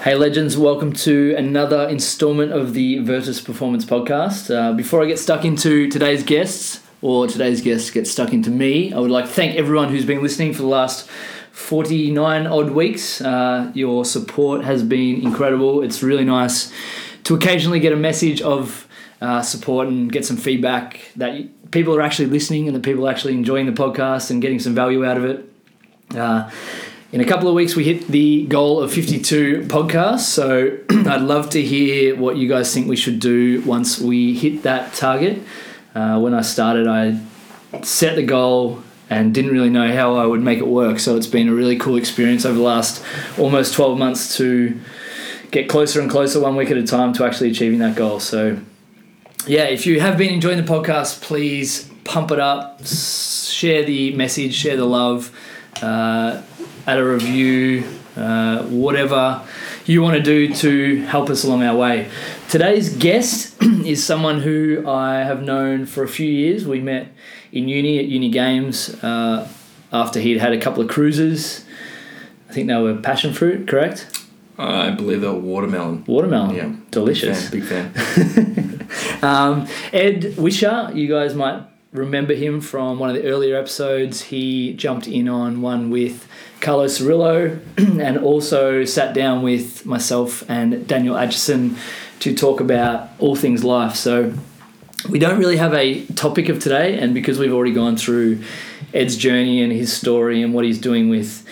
Hey, legends, welcome to another installment of the Virtus Performance Podcast. Uh, before I get stuck into today's guests, or today's guests get stuck into me, I would like to thank everyone who's been listening for the last 49 odd weeks. Uh, your support has been incredible. It's really nice to occasionally get a message of uh, support and get some feedback that people are actually listening and that people are actually enjoying the podcast and getting some value out of it. In a couple of weeks, we hit the goal of 52 podcasts. So I'd love to hear what you guys think we should do once we hit that target. Uh, when I started, I set the goal and didn't really know how I would make it work. So it's been a really cool experience over the last almost 12 months to get closer and closer one week at a time to actually achieving that goal. So yeah, if you have been enjoying the podcast, please pump it up, share the message, share the love, uh, add a review, uh, whatever you want to do to help us along our way. Today's guest is someone who I have known for a few years. We met in uni at Uni Games uh, after he'd had a couple of cruises. I think they were passion fruit, correct? I believe they're watermelon. Watermelon. Yeah. Delicious. Big fan. Big fan. Um, Ed Wischer, you guys might remember him from one of the earlier episodes. He jumped in on one with Carlos Cirillo and also sat down with myself and Daniel Atchison to talk about all things life. So we don't really have a topic of today, and because we've already gone through Ed's journey and his story and what he's doing with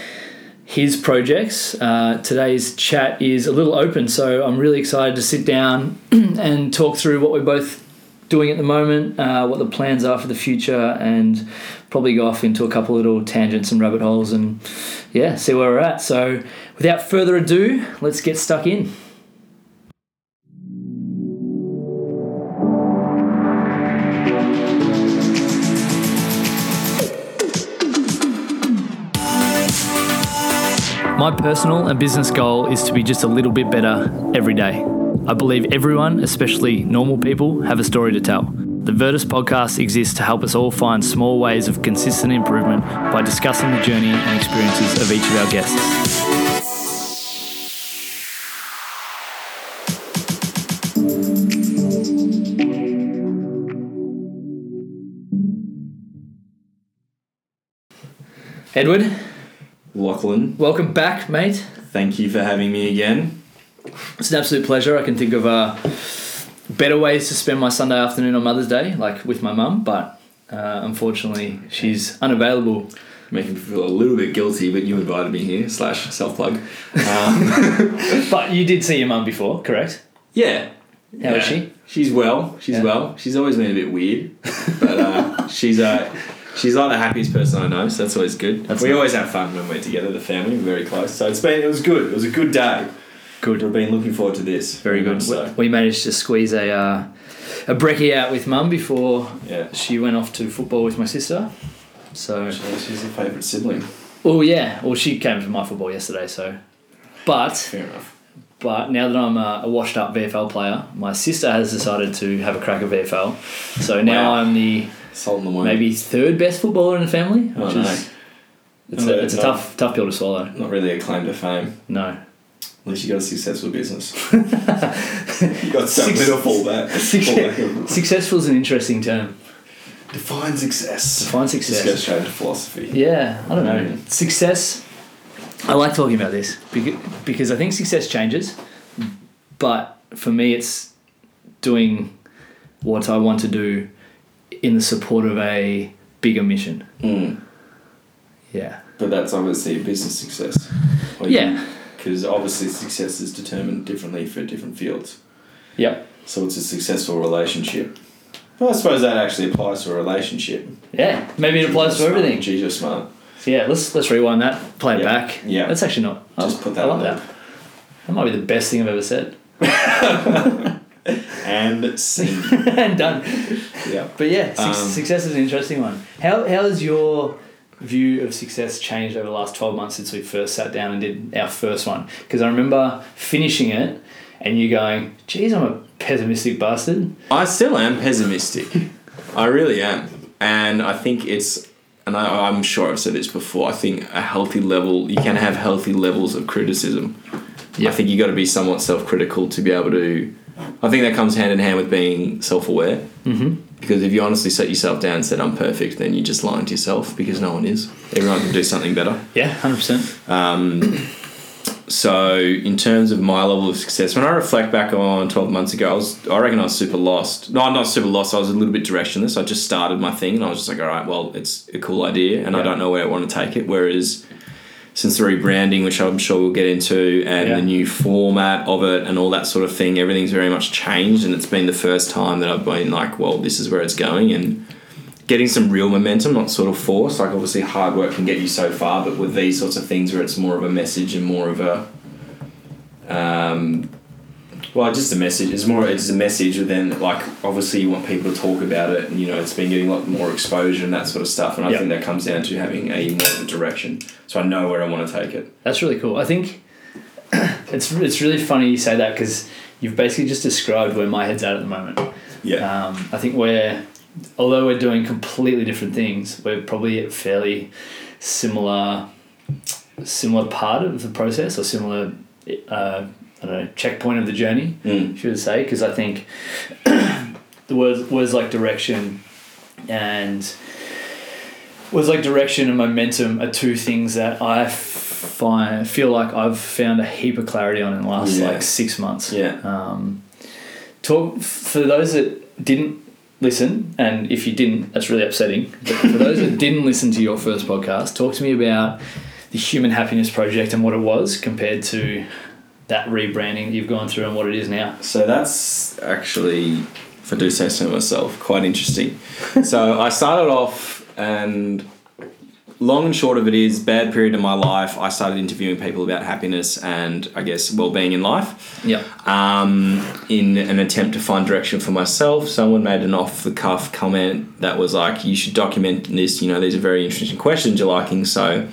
his projects. Uh, today's chat is a little open, so I'm really excited to sit down and talk through what we're both doing at the moment, uh, what the plans are for the future, and probably go off into a couple little tangents and rabbit holes and yeah, see where we're at. So without further ado, let's get stuck in. My personal and business goal is to be just a little bit better every day. I believe everyone, especially normal people, have a story to tell. The Virtus podcast exists to help us all find small ways of consistent improvement by discussing the journey and experiences of each of our guests. Edward, Lachlan, welcome back, mate. thank you for having me again. It's an absolute pleasure. I can think of uh, better ways to spend my Sunday afternoon on Mother's Day, like with my mum, but uh, unfortunately, she's unavailable. Making me feel a little bit guilty, but you invited me here, slash self plug. Um, But you did see your mum before, correct? yeah. How is Yeah. she? She's well. She's Yeah. well. She's always been a bit weird, but uh, she's uh, she's like the happiest person I know, so that's always good. That's we nice. always have fun when we're together, the family, we're very close. So it's been it was good. It was a good day. Good. We've been looking forward to this. Very good. So We managed to squeeze a uh, a brekkie out with mum before yeah. she went off to football with my sister. So, She's a favourite sibling. oh yeah, well she came to my football yesterday. So, but Fair enough. But now that I'm a, a washed up VFL player, my sister has decided to have a crack at VFL. So now Wow. I'm the Salt in the maybe third best footballer in the family, Oh, no. is it's No, a, it's a tough tough pill to swallow. Not really a claim to fame. No. At least you got a successful business. you got something Six- to fall back. on. Successful is an interesting term. Define success. Define Just go straight into philosophy. Yeah, I don't know. Mm. Success. I like talking about this because, I think success changes, but for me, it's doing what I want to do in the support of a bigger mission. Mm. Yeah. But that's obviously a business success. Yeah. Because obviously success is determined differently for different fields. Yep. So it's a successful relationship. Well, I suppose that actually applies to a relationship. Yeah. Maybe it applies to everything. You're smart. Yeah. Let's let's rewind that. Play it Yeah. back. Yeah. That's actually not. Just I- put that I love that. That might be the best thing I've ever said. And scene. and done. yeah. But yeah, suc Um, success is an interesting one. How how has your view of success changed over the last twelve months since we first sat down and did our first one? Because I remember finishing it and you going, "Geez, I'm a pessimistic bastard." I still am pessimistic. I really am. And I think it's, and I, I'm sure I've said this before, I think a healthy level, you can have healthy levels of criticism. Yeah. I think you've got to be somewhat self-critical to be able to. I think that comes hand in hand with being self-aware. Mm-hmm. Because if you honestly set yourself down and said I'm perfect, then you're just lying to yourself because no one is. Everyone can do something better. Yeah, hundred percent. Um, so in terms of my level of success, when I reflect back on 12 months ago, I was I reckon I was super lost. No, I'm not super lost. I was a little bit directionless. I just started my thing and I was just like, all right, well, it's a cool idea and I don't know where I want to take it. Whereas since the rebranding, which I'm sure we'll get into, and Yeah. the new format of it and all that sort of thing, everything's very much changed. And it's been the first time that I've been like, well, this is where it's going. And getting some real momentum, not sort of force. Like obviously hard work can get you so far, but with these sorts of things where it's more of a message and more of a um, well, just a message. It's more. It's a message, but then like obviously you want people to talk about it, and you know it's been getting a lot more exposure and that sort of stuff. And I Yeah. think that comes down to having a more of a direction, so I know where I want to take it. That's really cool. I think it's it's really funny you say that because you've basically just described where my head's at at the moment. Yeah. Um, I think we're, although we're doing completely different things, we're probably at fairly similar, similar part of the process or similar, uh, I don't know, checkpoint of the journey, Mm. should I say? Because I think the words words like direction and words like direction and momentum are two things that I find feel like I've found a heap of clarity on in the last Yeah. like six months. Yeah. Um, talk for those that didn't listen, and if you didn't, that's really upsetting. But for those that didn't listen to your first podcast, talk to me about the Human Happiness Project and what it was compared to that rebranding that you've gone through and what it is now. So that's actually, if I do say so myself, quite interesting. so I started off, and long and short of it is, bad period in my life. I started interviewing people about happiness and I guess well-being in life. Yeah. um, in an attempt to find direction for myself. Someone made an off the cuff comment that was like, "You should document this. You know, these are very interesting questions you're liking." So,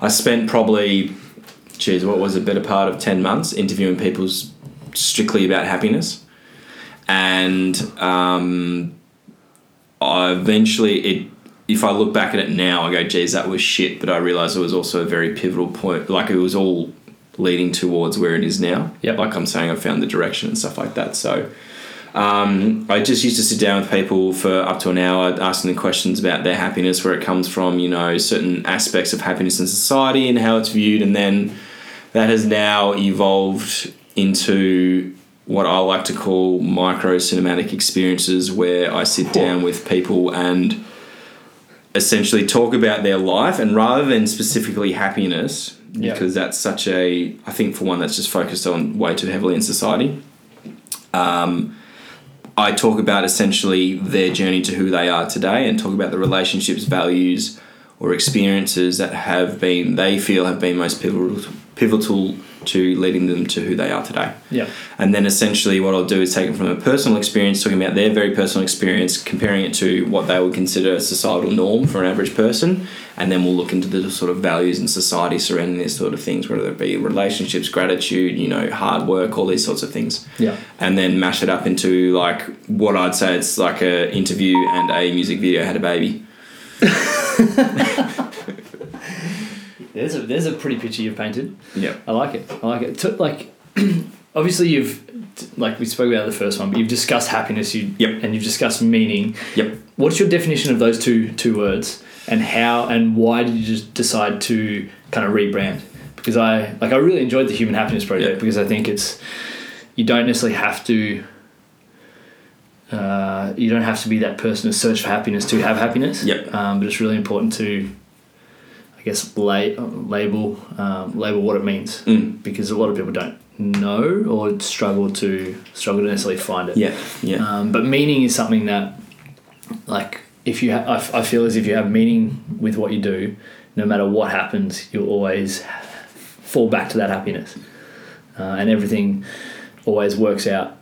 I spent probably, geez, what was a better part of ten months interviewing people strictly about happiness, and um, I eventually it. If I look back at it now, I go, geez, that was shit. But I realised it was also a very pivotal point. Like it was all leading towards where it is now. Yep. Like I'm saying, I found the direction and stuff like that. So um, I just used to sit down with people for up to an hour, asking them questions about their happiness, where it comes from, you know, certain aspects of happiness in society and how it's viewed. And then that has now evolved into what I like to call micro cinematic experiences, where I sit down with people and essentially talk about their life and rather than specifically happiness because that's such a i think for one that's just focused on way too heavily in society um, i talk about essentially their journey to who they are today and talk about the relationships values or experiences that have been they feel have been most pivotal pivotal to leading them to who they are today Yeah. and then essentially what I'll do is take it from a personal experience, talking about their very personal experience, comparing it to what they would consider a societal norm for an average person, and then we'll look into the sort of values in society surrounding these sort of things, whether it be relationships, gratitude, you know, hard work, all these sorts of things. Yeah. And then mash it up into like what I'd say it's like a interview and a music video had a baby. There's a there's a pretty picture you've painted. Yeah. I like it. I like it. To, like, obviously you've like we spoke about the first one, but you've discussed happiness. You Yep. and you've discussed meaning. Yep. What's your definition of those two two words, and how and why did you just decide to kind of rebrand? Because I like I really enjoyed the Human Happiness Project Yeah. because I think it's you don't necessarily have to. Uh, you don't have to be that person to search for happiness to have happiness. Yep. Um, but it's really important to, guess, la- label um, label what it means Mm. because a lot of people don't know or struggle to struggle to necessarily find it. Yeah. Yeah. Um, but meaning is something that, like, if you, ha- I, f- I feel as if you have meaning with what you do, no matter what happens, you'll always fall back to that happiness, uh, and everything always works out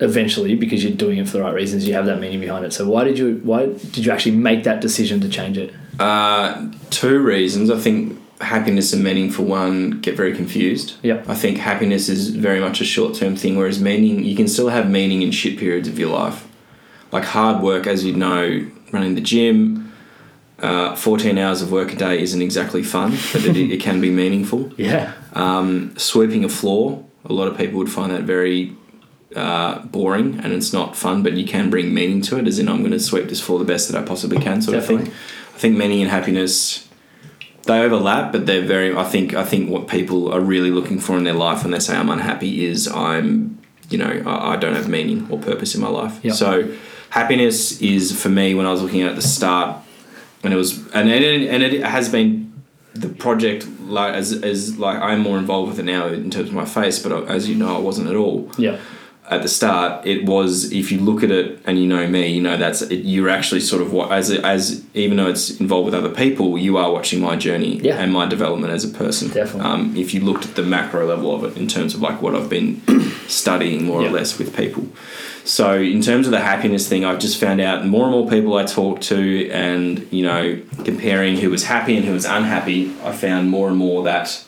eventually because you're doing it for the right reasons. You have that meaning behind it. So why did you why did you actually make that decision to change it? Uh, two reasons. I think happiness and meaning, for one, get very confused. Yep. I think happiness is very much a short term thing, whereas meaning, you can still have meaning in shit periods of your life. Like hard work, as you know, running the gym, uh, 14 hours of work a day isn't exactly fun, but it, it can be meaningful. Yeah. Um, sweeping a floor, a lot of people would find that very uh, boring and it's not fun, but you can bring meaning to it, as in, I'm going to sweep this floor the best that I possibly can, sort of Definitely. thing. I think meaning and happiness they overlap, but they're very. I think. I think what people are really looking for in their life when they say I'm unhappy is I'm, you know, I, I don't have meaning or purpose in my life. Yep. So, happiness is for me when I was looking at at the start, and it was, and it, and it has been the project like as as like I'm more involved with it now in terms of my face, but uh, as you know, I wasn't at all Yeah. At the start, it was if you look at it and you know me, you know that's it, you're actually sort of what as as even though it's involved with other people, you are watching my journey Yeah. and my development as a person. Definitely. Um, if you looked at the macro level of it in terms of like what I've been studying more Yeah. or less with people. So in terms of the happiness thing, I've just found out more and more people I talk to, and you know, comparing who was happy and who was unhappy, I found more and more that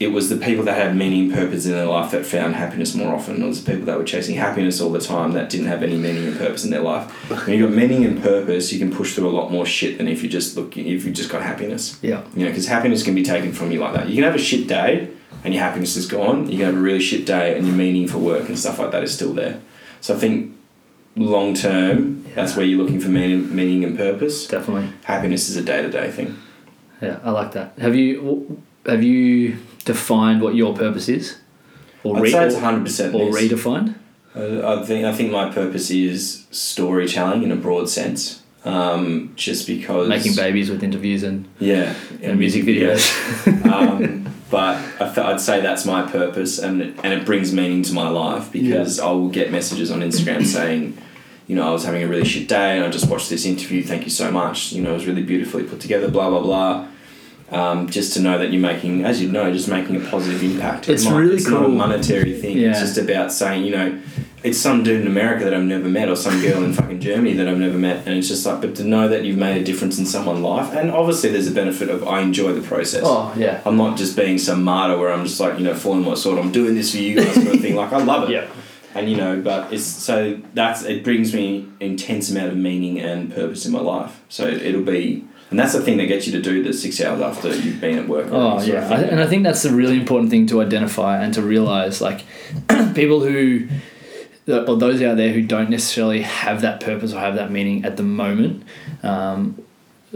it was the people that had meaning and purpose in their life that found happiness more often. It was the people that were chasing happiness all the time that didn't have any meaning and purpose in their life. When you've got meaning and purpose, you can push through a lot more shit than if you just look if you just got happiness. Yeah. You know, because happiness can be taken from you like that. You can have a shit day and your happiness is gone. You can have a really shit day and your meaning for work and stuff like that is still there. So I think long term, that's where you're looking for meaning, meaning and purpose. Definitely. Happiness is a day to day thing. Yeah, I like that. Have you have you defined what your purpose is, or I'd re- say it's 100% or this. redefined? I I think I think my purpose is storytelling in a broad sense. Um, just because Making babies with interviews and, yeah, and music videos. um, but I I'd say that's my purpose, and it, and it brings meaning to my life because I will get messages on Instagram saying, you know, I was having a really shit day, and I just watched this interview. Thank you so much. You know, it was really beautifully put together. Blah blah blah. Um, just to know that you're making, as you know, just making a positive impact. It's not, really it's not a monetary thing. It's just about saying, you know, it's some dude in America that I've never met, or some girl in fucking Germany that I've never met, and it's just like, but to know that you've made a difference in someone's life, and obviously there's a benefit of I enjoy the process. Oh yeah. I'm not just being some martyr where I'm just like, you know, following my sword. I'm doing this for you guys, sort of thing. Like I love it. Yeah. And you know, but it's so that's it brings me intense amount of meaning and purpose in my life. So it'll be, and that's the thing that gets you to do the six hours after you've been at work. Oh yeah, I, and I think that's the really important thing to identify and to realize. Like people who, or those out there who don't necessarily have that purpose or have that meaning at the moment, um,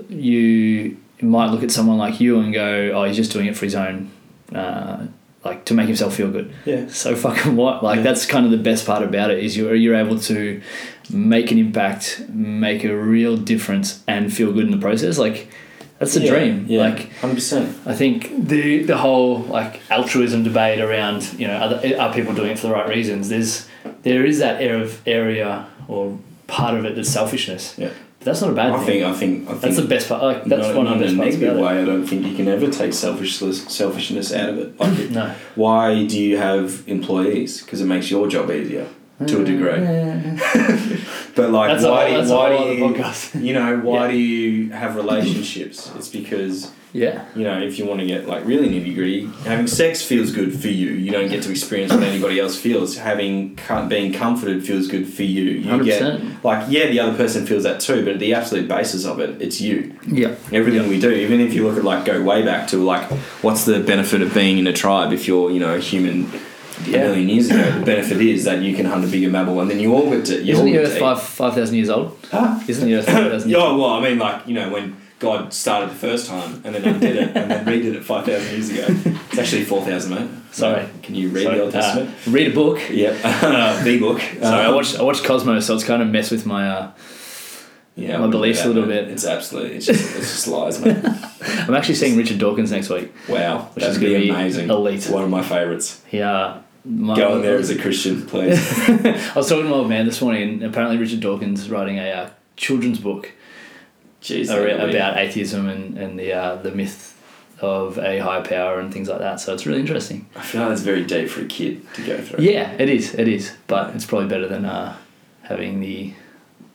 you might look at someone like you and go, "Oh, he's just doing it for his own." Uh, like to make himself feel good. yeah. So fucking what? Like Yeah. that's kind of the best part about it is you're you're able to make an impact, make a real difference, and feel good in the process. Like that's the Yeah, dream. Yeah, Like hundred percent. I think the the whole like altruism debate around you know other, are people doing it for the right reasons? There's there is that air of area or part of it that's selfishness. Yeah. But that's not a bad I thing. think I think I think that's the best part. Like that's not, one of the in a negative about way. I don't think you can ever take selfishness selfishness out of it. Like it. No. why do you have employees? Because it makes your job easier to a mm, degree. But like, That's why, whole- that's why whole do you, podcast. you know, why Yeah. do you have relationships? It's because Yeah. you know, if you want to get like really nitty gritty, having sex feels good for you. You don't get to experience what anybody else feels. Having com- being comforted feels good for you. You Hundred get percent. like yeah, the other person feels that too, but at the absolute basis of it, it's you. Yeah. Everything we do, even if you look at like go way back to like what's the benefit of being in a tribe if you're you know a human a million years ago? The benefit is that you can hunt a bigger mammal and then you all get to you Isn't the Earth to five five thousand years old? Huh? Isn't the Earth five thousand? Yeah, well, I mean, like you know, when God started the first time and then undid it and then redid it five thousand years ago. It's actually four thousand, mate. Sorry. Can you read Sorry, the Old uh, Testament? read a book. yep, the book. Sorry, I watched I watched Cosmos, so it's kind of messed with my. Uh, yeah, my I wouldn't do beliefs a little mate. bit. It's absolutely, it's just, it's just lies, man. I'm actually seeing Richard Dawkins next week. Wow, Which is gonna be amazing. elite. One of my favourites. He uh, my, Go in there as a Christian, please. I was talking to my old man this morning, and apparently Richard Dawkins is writing a uh, children's book Jeez, ar- that'd be- about atheism and, and the uh, the myth of a higher power and things like that. So it's really interesting. I feel like it's very deep for a kid to go through. Yeah, it is. It is, but it's probably better than uh, having the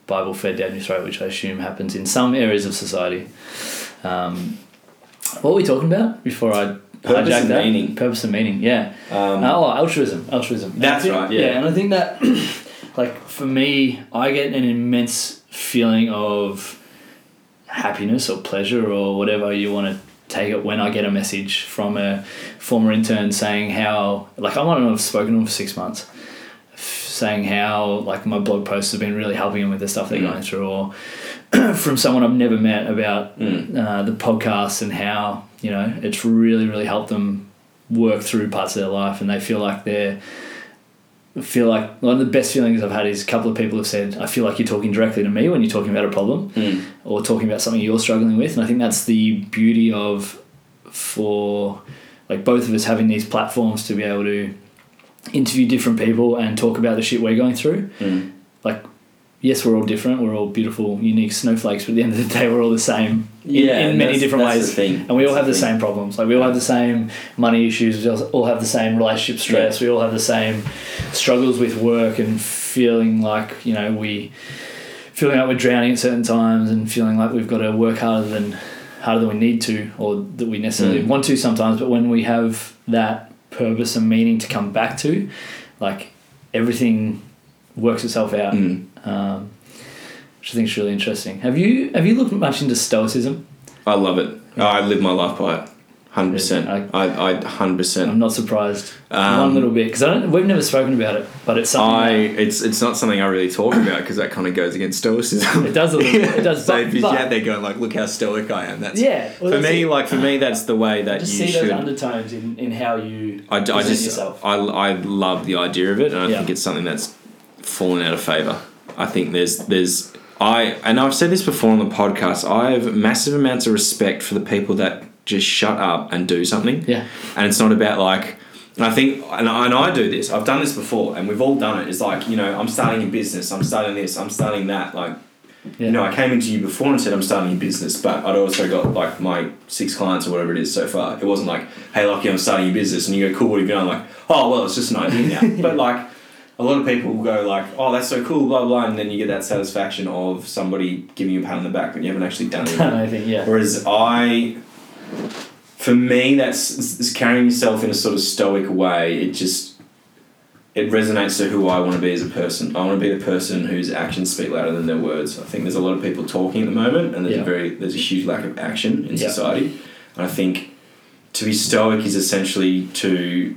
Bible fed down your throat, which I assume happens in some areas of society. Um, what were we talking about before I Purpose hijacked and that? meaning. Purpose and meaning. Yeah. Um, oh, altruism. Altruism. And That's think- right, yeah. and I think that, like for me, I get an immense feeling of happiness or pleasure or whatever you want to take it when I get a message from a former intern saying how like I might not have spoken to them for six months, saying how like my blog posts have been really helping them with the stuff they're Mm. going through, or from someone I've never met about Mm. uh, the podcast and how you know it's really really helped them work through parts of their life and they feel like they're feel like one of the best feelings I've had is a couple of people have said I feel like you're talking directly to me when you're talking about a problem Mm. or talking about something you're struggling with and I think that's the beauty of for like both of us having these platforms to be able to interview different people and talk about the shit we're going through Mm. Yes we're all different. We're all beautiful unique snowflakes but at the end of the day we're all the same. In, Yeah, in many that's- different that's ways. thing. and we all have the the same problems. Like we all have the same money issues. We all have the same relationship stress. We all have the same struggles with work and feeling like you know we feeling like we're drowning at certain times and feeling like we've got to work harder than harder than we need to or that we necessarily Mm. want to sometimes. But when we have that purpose and meaning to come back to like everything works itself out. Mm. Um, which I think is really interesting have you have you looked much into stoicism I love it. I live my life by it. Hundred percent. I I hundred percent. I'm not surprised Um, one little bit because I don't we've never spoken about it but it's something I that- it's it's not something I really talk about because that kind of goes against stoicism. It does a little bit, it does, so but- if you're out there going like, look how stoic I am. That's yeah well, for that's me. it. Like for me, that's the way that just you see should. those undertones in, in how you I, I present just yourself I, I love the idea of it, and I Yeah. think it's something that's fallen out of favor. I think there's there's I and I've said this before on the podcast. I have massive amounts of respect for the people that just shut up and do something. yeah. And it's not about like and I think and I, and I do this I've done this before and we've all done it. It's like you know I'm starting a business I'm starting this I'm starting that like yeah. you know I came into you before and said I'm starting a business but I'd also got like my six clients or whatever it is so far. It wasn't like hey Lucky I'm starting a business and you go cool what have you done? I'm like oh well it's just an idea now. But like a lot of people will go like oh that's so cool blah blah and then you get that satisfaction of somebody giving you a pat on the back when you haven't actually done anything I think yeah Whereas I, for me, that's is carrying yourself in a sort of stoic way. It just it resonates to who I want to be as a person. I want to be the person whose actions speak louder than their words. I think there's a lot of people talking at the moment, and there's Yeah. a very there's a huge lack of action in Yeah. society. And I think to be stoic is essentially to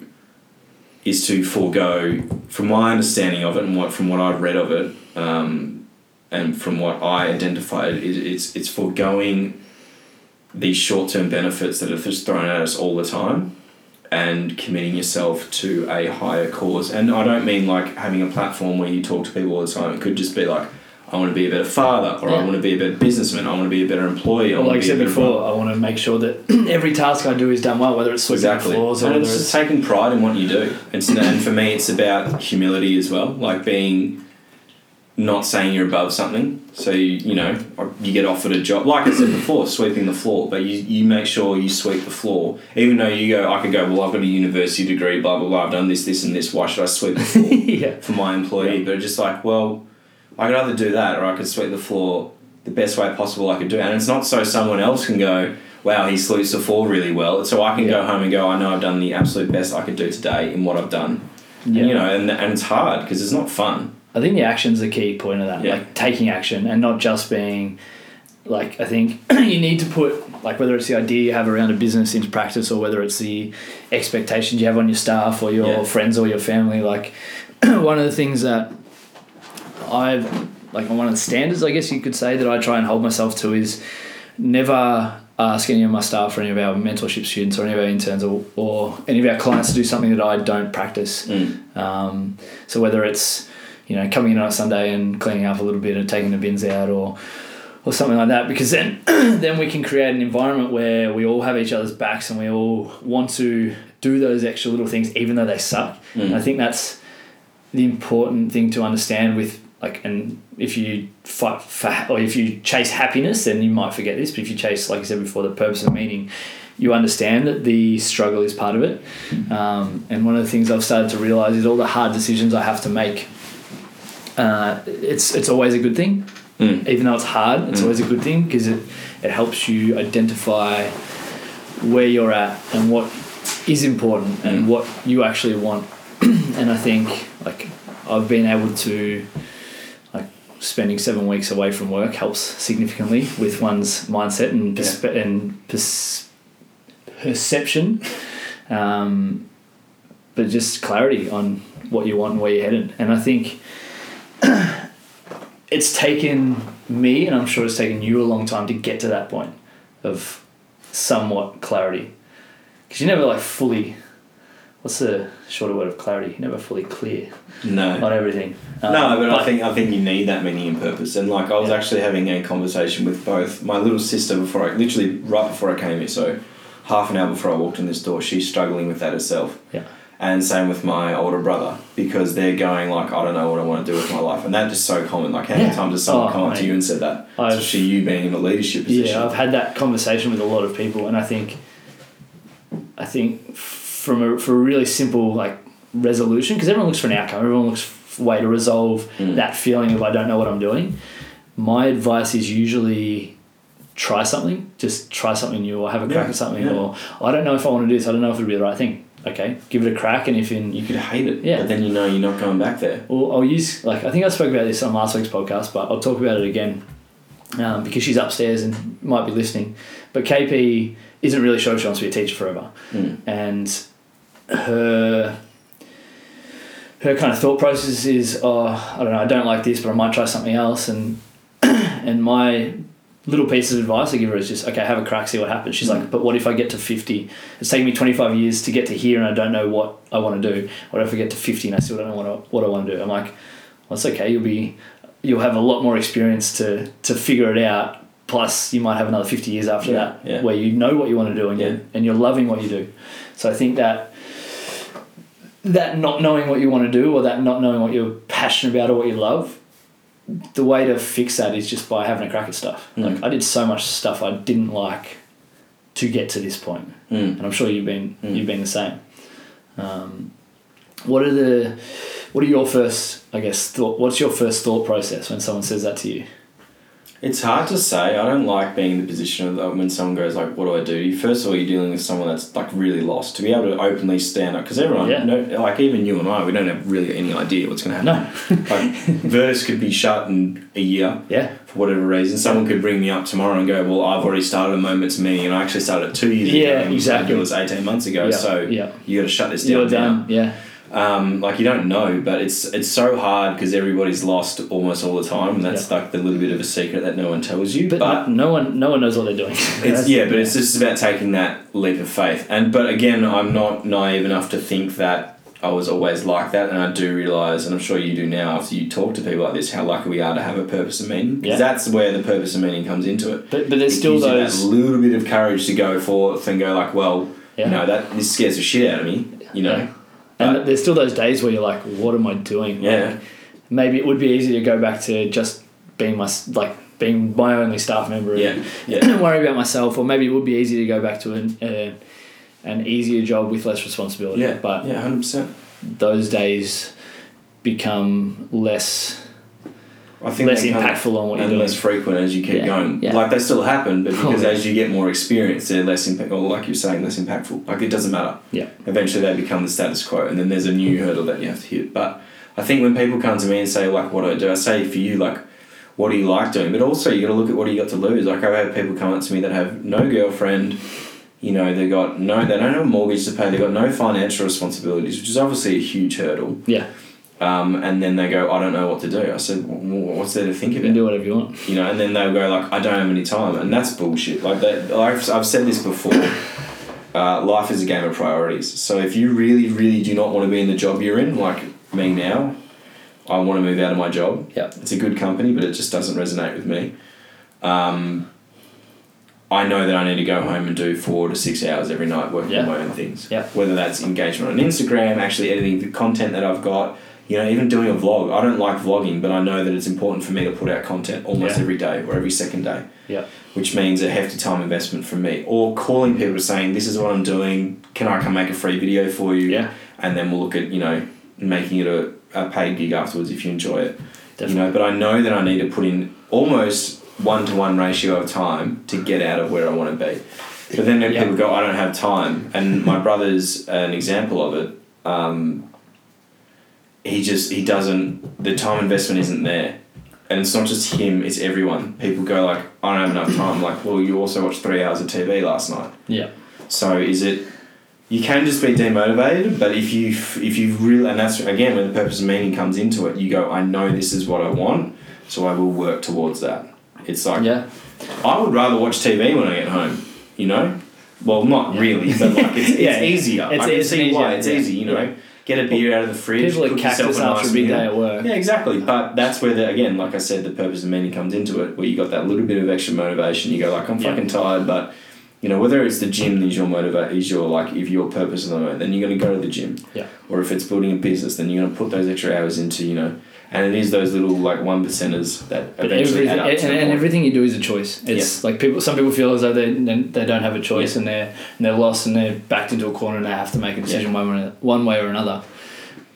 is to forego, from my understanding of it and what from what I've read of it, um, and from what I identified, it, it's it's foregoing these short term benefits that are just thrown at us all the time, and committing yourself to a higher cause. And I don't mean like having a platform where you talk to people all the time. It could just be like. I want to be a better father, or I want to be a better businessman. I want to be a better employee. Well, like I said before I want to make sure that every task I do is done well whether it's sweeping Exactly. floors or and it's it's taking pride in what you do. It's, and for me, it's about humility as well, like being not saying you're above something. So you, you know you get offered a job, like I said before, sweeping the floor, but you, you make sure you sweep the floor, even though you go. I could go. Well, I've got a university degree, blah blah blah. I've done this, this, and this. Why should I sweep the floor? yeah for my employee, but it's just like, well, I could either do that or I could sweep the floor the best way possible I could do it. And it's not so someone else can go, wow, he sweeps the floor really well. So I can Yeah. go home and go, I know I've done the absolute best I could do today in what I've done. yeah And, you know, and, and it's hard because it's not fun. I think the action's the key point of that. Yeah. Like taking action and not just being like I think you need to put like whether it's the idea you have around a business into practice or whether it's the expectations you have on your staff or your Yeah. friends or your family. Like one of the things that I've like one of the standards I guess you could say that I try and hold myself to is never ask any of my staff or any of our mentorship students or any of our interns or, or any of our clients to do something that I don't practice. Mm. Um, so whether it's you know coming in on a Sunday and cleaning up a little bit and taking the bins out or or something like that because then then we can create an environment where we all have each other's backs and we all want to do those extra little things even though they suck. Mm. And I think that's the important thing to understand with like and if you fight for or if you chase happiness then you might forget this but if you chase like I said before the purpose and meaning you understand that the struggle is part of it um, and one of the things I've started to realize is all the hard decisions I have to make uh, it's it's always a good thing Mm. even though it's hard it's Mm. always a good thing because it, it helps you identify where you're at and what is important and Mm. what you actually want and I think like I've been able to spending seven weeks away from work helps significantly with one's mindset and perspe- and pers- perception, um, but just clarity on what you want and where you're headed. And I think it's taken me, and I'm sure it's taken you a long time to get to that point of somewhat clarity, because you never like fully. What's the shorter word of clarity? You're never fully clear No. on everything. Um, No, but, I think I think you need that meaning and purpose. And like I was Yeah. actually having a conversation with both my little sister before I literally right before I came here, so half an hour before I walked in this door, she's struggling with that herself. Yeah. And same with my older brother because they're going like I don't know what I want to do with my life, and that is so common. Like how many Yeah. times has someone Oh, come up to you and said that? I've- Especially you being in a leadership position. Yeah, I've had that conversation with a lot of people, and I think, I think from a for a really simple like resolution, because everyone looks for an outcome, everyone looks for a way to resolve Mm. that feeling of I don't know what I'm doing. My advice is usually try something, just try something new, or have a crack Yeah, at something, yeah. or I don't know if I want to do this, I don't know if it'll be the right thing. Okay, give it a crack, and if in you could hate it, Yeah. but then you know you're not going back there. Well, I'll use like I think I spoke about this on last week's podcast, but I'll talk about it again um, because she's upstairs and might be listening. But KP isn't really sure if she wants to be a teacher forever, Mm. and her her kind of thought process is, oh, I don't know, I don't like this, but I might try something else. And and my little piece of advice I give her is just, okay, have a crack, see what happens. She's like, mm. but what if I get to fifty? It's taken me twenty five years to get to here, and I don't know what I want to do. What if I get to fifty and I still don't know what I, what I want to do? I'm like, well, it's okay. You'll be you'll have a lot more experience to to figure it out. Plus, you might have another fifty years after Yeah, that yeah. where you know what you want to do and Yeah. you and you're loving what you do. So I think that that not knowing what you want to do or that not knowing what you're passionate about or what you love, the way to fix that is just by having a crack at stuff. Mm. Like I did so much stuff I didn't like to get to this point, Mm. and I'm sure you've been Mm. you've been the same. Um, what are the what are your first I guess thought? What's your first thought process when someone says that to you? It's hard to say. I don't like being in the position of when someone goes like, "What do I do?" First of all, you're dealing with someone that's like really lost. To be able to openly stand up, because everyone, Yeah. no, like even you and I, we don't have really any idea what's going to happen. No, Like Virtus could be shut in a year yeah, for whatever reason. Someone could bring me up tomorrow and go, "Well, I've already started a moment's meeting, and I actually started two years ago. Yeah, exactly. It was eighteen months ago. Yeah, So yeah. you got to shut this down. you're now. done. Yeah, Um, like you don't know, but it's it's so hard because everybody's lost almost all the time, and that's like the little bit of a secret that no one tells you. but, but no one no one knows what they're doing. It's, yeah, but it's just about taking that leap of faith. And but again, I'm not naive enough to think that I was always like that, and I do realize, and I'm sure you do now, after you talk to people like this, how lucky we are to have a purpose and meaning. Yeah. that's where the purpose and meaning comes into it. But but there's It still those. that little bit of courage to go forth and go like, well, Yeah. you know that this scares the shit out of me. You know, Yeah. And there's still those days where you're like, what am I doing? Yeah. Like, maybe it would be easy to go back to just being my like being my only staff member. and yeah, yeah, worry about myself, or maybe it would be easy to go back to an uh, an easier job with less responsibility. yeah. But yeah, hundred percent. those days become less I think less impactful on what you're and doing. less frequent as you keep Yeah, going. yeah. Like they still happen, but oh, because Oh, yeah. as you get more experience, they're less impact. Or like you're saying, less impactful. Like it doesn't matter. Yeah. Eventually, they become the status quo, and then there's a new hurdle that you have to hit. But I think when people come to me and say like, "What do I do?" I say for you like. What do you like doing? But also, you got to look at what do you got to lose. Like I've had people come up to me that have no girlfriend, you know, they got no, they don't have a mortgage to pay, they got no financial responsibilities, which is obviously a huge hurdle. Yeah, Um, and then they go, I don't know what to do. I said, well, what's there to think you about? can do whatever you want. you know, and then they'll go like, I don't have any time, and that's bullshit. Like that, I've, I've said this before. Uh, life is a game of priorities. So if you really, really do not want to be in the job you're in, like me now, I want to move out of my job. Yeah. It's a good company, but it just doesn't resonate with me. Um, I know that I need to go home and do four to six hours every night working on my own things. Yeah. Whether that's engagement on Instagram, actually editing the content that I've got, you know, even doing a vlog. I don't like vlogging, but I know that it's important for me to put out content almost Yeah. every day or every second day Yeah, which means a hefty time investment from me. Or calling people saying, "This is what I'm doing. Can I come make a free video for you?" yeah, And then we'll look at you know making it a, a paid gig afterwards if you enjoy it. definitely. You know, but I know that I need to put in almost one to one ratio of time to get out of where I want to be. But then Yeah. people go, "I don't have time," and my brother's an example of it. Um, he just he doesn't the time investment isn't there and it's not just him it's everyone people go like i don't have enough time like well you also watched three hours of tv last night yeah, So is it? You can just be demotivated, but if you if you really and that's again where the purpose and meaning comes into it. You go, I know this is what I want, so I will work towards that. It's like Yeah. I would rather watch TV when I get home. You know, well, not Yeah. really, but like it's, it's Yeah. easier. It's- I can it's see why easier, it's yeah. easy. You know. Get a beer out of the fridge. People cook yourself cactus after nice a big meal. day at work. Yeah, exactly. But that's where the again, like I said, the purpose and meaning comes into it. Where you got that little bit of extra motivation. You go like, I'm Yeah. fucking tired, but you know whether it's the gym is your motivate is your like if your purpose at the moment, then you're to go to the gym. Yeah. Or if it's building a business, then you're to put those extra hours into you know. And it is those little like one percenters that But eventually everything, add up and, and everything you do is a choice. It's like people. Some people feel as though they they don't have a choice and they're and they're lost and they're backed into a corner and they have to make a decision one way, one way or another.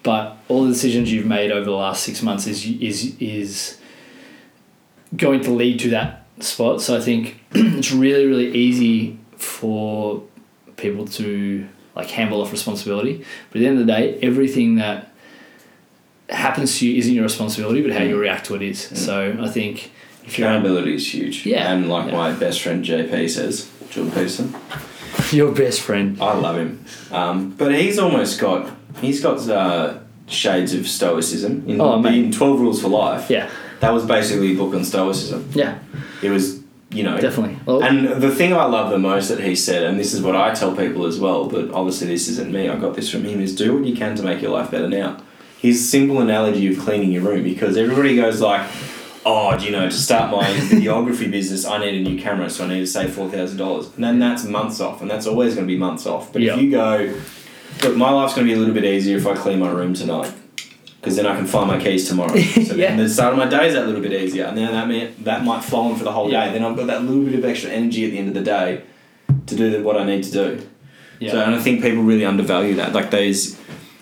But all the decisions you've made over the last six months is is is going to lead to that spot. So I think it's really really easy for people to like handle off responsibility. But at the end of the day, everything that happens to you isn't your responsibility, but how you react to it is. So I think if you're Accountability is huge. Yeah. And like Yeah. my best friend JP says, Jordan Peterson, your best friend, I love him. Um, but he's almost got he's got uh, shades of stoicism in, Oh, mate. in Twelve Rules for Life. yeah, That was basically a book on stoicism. yeah, It was you know definitely. Well, And the thing I love the most that he said, and this is what I tell people as well, but obviously this isn't me, I got this from him, is do what you can to make your life better now. His simple analogy of cleaning your room, because everybody goes like, oh, do you know, to start my videography business, I need a new camera, so I need to save $4,000. And then that's months off, and that's always going to be months off. But Yeah. if you go, look, my life's going to be a little bit easier if I clean my room tonight. Because then I can find my keys tomorrow. So Yeah. then the start of my day is that little bit easier, and then that may, that might flow on for the whole Yeah. day. Then I've got that little bit of extra energy at the end of the day to do the, what I need to do. yeah, So, and I think people really undervalue that. Like those,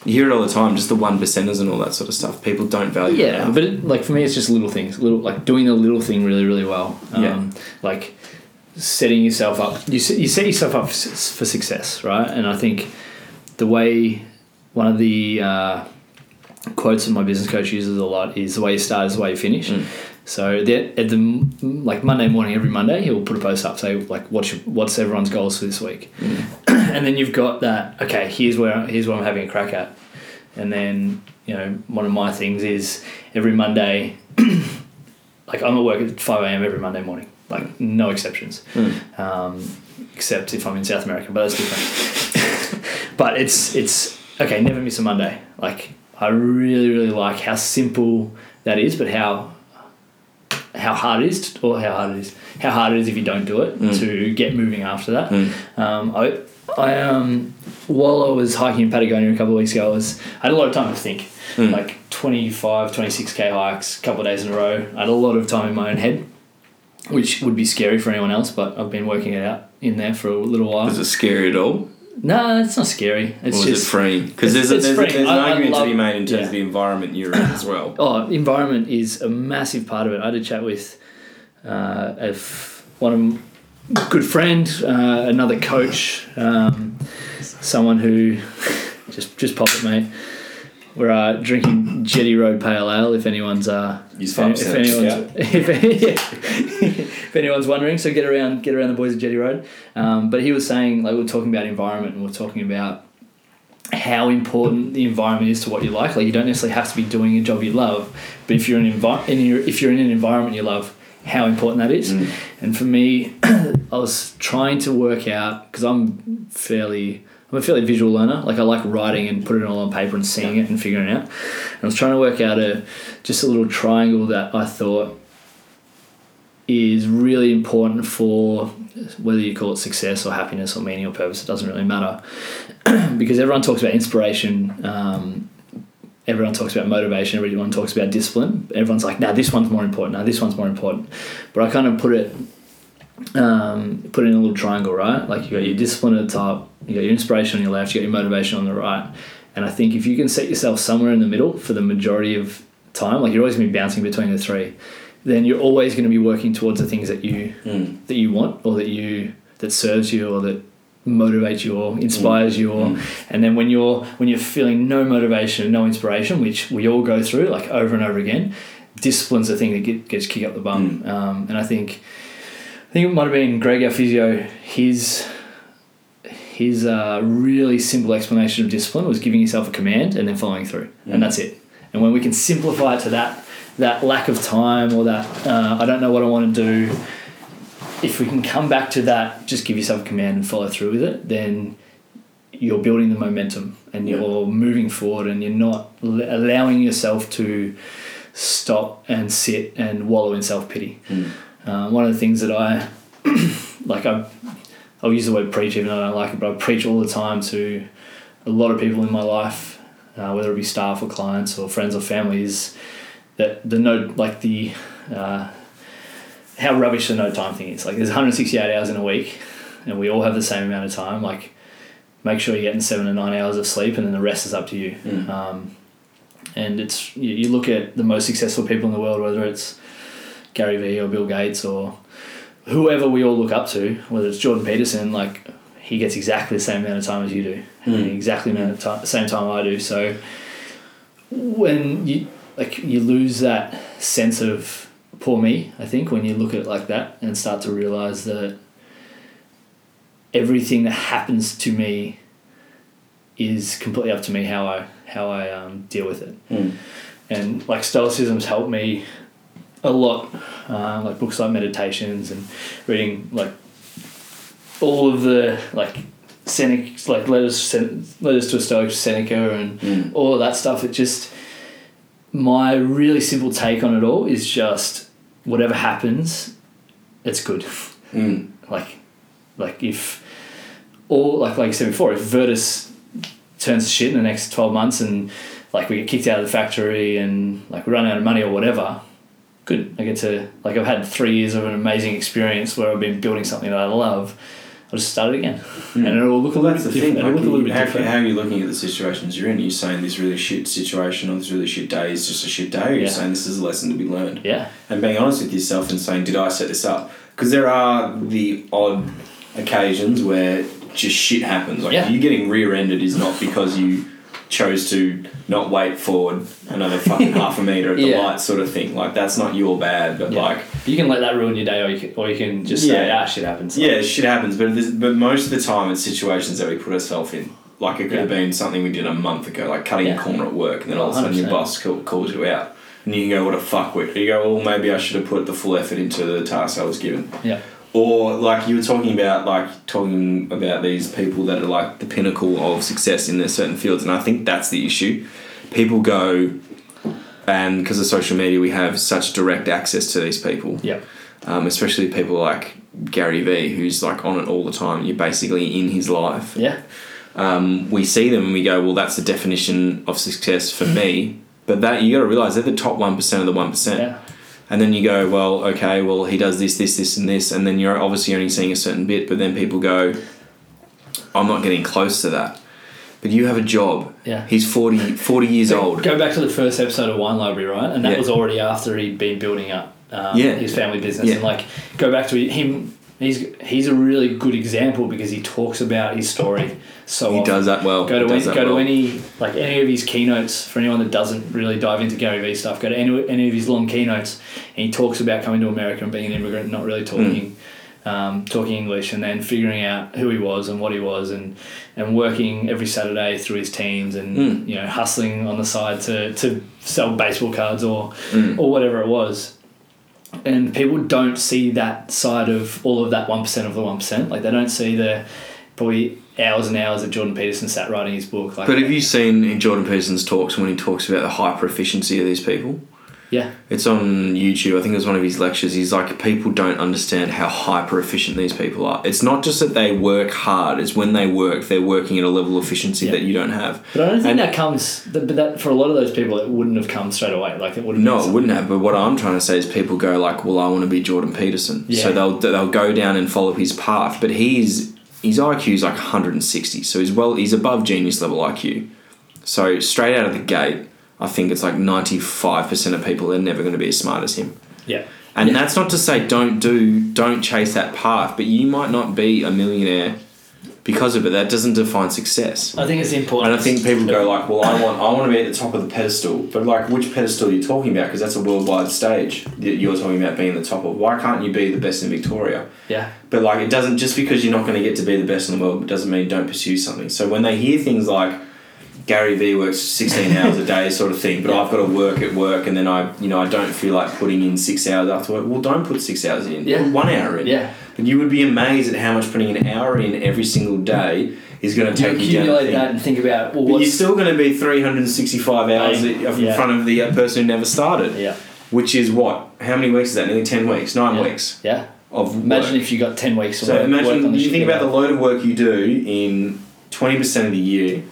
you hear it all the time, just the one percenters and all that sort of stuff. People don't value. it yeah. But it, like for me, it's just little things, little like doing the little thing really, really well. Um, Yeah. Like setting yourself up. You set, you set yourself up for, for success, right? And I think the way one of the uh, quotes that my business coach uses a lot is the way you start is the way you finish. Mm. So that at the like Monday morning, every Monday, he'll put a post up say like what's your, what's everyone's goals for this week, and then you've got that. Okay, here's where here's what I'm having a crack at, and then you know one of my things is every Monday, like I'm at work at five a.m. every Monday morning, like no exceptions, Mm. um, except if I'm in South America, but that's different. but it's it's okay. Never miss a Monday. Like I really really like how simple that is, but how how hard it is, to, or how hard it is, how hard it is if you don't do it Mm. to get moving after that. Mm. Um, I, I um, while I was hiking in Patagonia a couple of weeks ago, I, was, I had a lot of time to think, Mm. like 25, 26k hikes, a couple of days in a row. I had a lot of time in my own head, which would be scary for anyone else, but I've been working it out in there for a little while. Is it scary at all, No, it's not scary. It's or just it freeing? Because there's, there's, there's an I- I argument love- to be made in terms yeah. of the environment you're in as well. Oh, environment is a massive part of it. I had a chat with uh, a f- one of good friend, uh, another coach, um, someone who just just pop it, mate. We're uh, drinking Jetty Road Pale Ale. If anyone's uh, Use if, if 5%, anyone's if, if anyone's wondering, so get around get around the boys at Jetty Road. Um, but he was saying like we we're talking about environment and we we're talking about how important the environment is to what you like. Like you don't necessarily have to be doing a job you love, but if you're in, envi- in your, if you're in an environment you love, how important that is. Mm. And for me, I was trying to work out because I'm fairly I'm a fairly visual learner. Like I like writing and putting it all on paper and seeing it and figuring it out. And I was trying to work out a just a little triangle that I thought is really important for whether you call it success or happiness or meaning or purpose. It doesn't really matter because everyone talks about inspiration. Um, everyone talks about motivation. Everyone talks about discipline. Everyone's like, "Now this one's more important. Now this one's more important." But I kind of put it um, put it in a little triangle, right? Like you got your discipline at the top, you got your inspiration on your left, you got your motivation on the right. And I think if you can set yourself somewhere in the middle for the majority of time, like you're always going to be bouncing between the three, then you're always going to be working towards the things that you Mm. that you want or that you that serves you or that motivates you or inspires you or Mm. and then when you're when you're feeling no motivation no inspiration which we all go through like over and over again discipline's the thing that get, gets kicked up the bum um, and I think think it might have been Greg our physio his his uh, really simple explanation of discipline was giving yourself a command and then following through, and that's it. And when we can simplify it to that that lack of time or that uh, I don't know what I want to do, if we can come back to that, just give yourself a command and follow through with it, then you're building the momentum and you're moving forward and you're not l- allowing yourself to stop and sit and wallow in self pity. Uh, one of the things that I like, I I'll use the word preach even though I don't like it, but I preach all the time to a lot of people in my life, uh, whether it be staff or clients or friends or families, that the no like the uh, how rubbish the no time thing is. Like there's 168 hours in a week, and we all have the same amount of time. Like make sure you're getting seven to nine hours of sleep, and then the rest is up to you. Mm. Um, and it's you, you look at the most successful people in the world, whether it's Gary Vee or Bill Gates or whoever we all look up to, whether it's Jordan Peterson, like he gets exactly the same amount of time as you do, Mm. exactly the amount of time, same time I do. So when you like you lose that sense of poor me, I think when you look at it like that and start to realize that everything that happens to me is completely up to me how I how I um, deal with it Mm. and like stoicism's helped me a lot uh, like books like meditations and reading like all of the like Seneca like letters letters to a stoic Seneca and Mm. all of that stuff it just my really simple take on it all is just whatever happens it's good Mm. like like if all like like I said before if Virtus turns to shit in the next 12 months and like we get kicked out of the factory and like we run out of money or whatever good I get to like I've had three years of an amazing experience where I've been building something that I love I'll just start it again hmm. and it'll look a Well, little the bit thing. different Like, it'll look a little how, different how are you looking at the situations you're in? Are you saying this really shit situation or this really shit day is just a shit day? Or are you Yeah. saying this is a lesson to be learned? yeah And being honest with yourself and saying, did I set this up? Because there are the odd occasions where just shit happens. Like Yeah. you getting rear-ended is not because you chose to not wait for another fucking half a meter at the Yeah. light sort of thing. Like that's not your bad, but Yeah. like you can let that ruin your day or you can, or you can just say Yeah. ah shit happens Yeah, shit happens, but but most of the time it's situations that we put ourselves in. Like it could have been something we did a month ago, like cutting a corner at work, and then all of a sudden your 100%. boss calls you out, and you can go, "What a fuckwit!" You go, "Well, maybe I should have put the full effort into the task I was given." yeah Or like you were talking about, like talking about these people that are like the pinnacle of success in their certain fields, and I think that's the issue. People go, and because of social media, we have such direct access to these people yeah um, especially people like Gary Vee, who's like on it all the time. You're basically in his life. yeah Um, we see them and we go, well, that's the definition of success for me. But that you got to realize they're the top one percent of the one percent. yeah And then you go, well, okay, well, he does this, this, this, and this, and then you're obviously only seeing a certain bit. But then people go, I'm not getting close to that. But you have a job. Yeah. He's 40, 40 years old. Go back to the first episode of Wine Library, right? And that Yeah. was already after he'd been building up um, Yeah. his family business. Yeah. And like, go back to him. He's he's a really good example because he talks about his story so He does that well. Go to any, go well. to any like any of his keynotes for anyone that doesn't really dive into Gary Vee stuff. Go to any, any of his long keynotes, and he talks about coming to America and being an immigrant, and not really talking Mm. um, talking English, and then figuring out who he was and what he was, and and working every Saturday through his teams, and Mm. you know hustling on the side to to sell baseball cards or Mm. or whatever it was. And people don't see that side of all of that one percent of the one percent. Like they don't see the probably hours and hours that Jordan Peterson sat writing his book. Like, But have you seen in Jordan Peterson's talks when he talks about the hyper efficiency of these people? yeah, It's on YouTube. I think it was one of his lectures. He's like, people don't understand how hyper efficient these people are. It's not just that they work hard. It's when they work, they're working at a level of efficiency Yeah. that you don't have. but I don't think And- that comes. But that, for a lot of those people, it wouldn't have come straight away. Like it would have. No, it wouldn't have. But what I'm trying to say is, people go like, "Well, I want to be Jordan Peterson," so they'll they'll go down and follow his path. But he's his IQ is like 160, so he's well, he's above genius level IQ. So straight out of the gate, I think it's like 95 percent of people are never going to be as smart as him. Yeah, And Yeah. that's not to say don't do don't chase that path, but you might not be a millionaire because of it. That doesn't define success. I think it's important. And I think people go like, "Well, I want, I want to be at the top of the pedestal," but like, which pedestal are you talking about? Because that's a worldwide stage that you're talking about being the top of. Why can't you be the best in Victoria? Yeah. But like, it doesn't just because you're not going to get to be the best in the world, doesn't mean don't pursue something. So when they hear things like Gary Vee works 16 hours a day sort of thing, but Yeah. I've got to work at work and then I, you know, I don't feel like putting in six hours after work. Well, don't put six hours in. Yeah. Put one hour in. Yeah. But you would be amazed at how much putting an hour in every single day is going to You take you down. accumulate that and think about well, But you're still going to be 365 hours in yeah. front of the uh, person who never started. yeah, Which is what? How many weeks is that? Nearly 10 weeks, 9 Yeah. weeks yeah. of Imagine work. if you got ten weeks. So work, imagine work you think about the load of work you do in 20% of the year,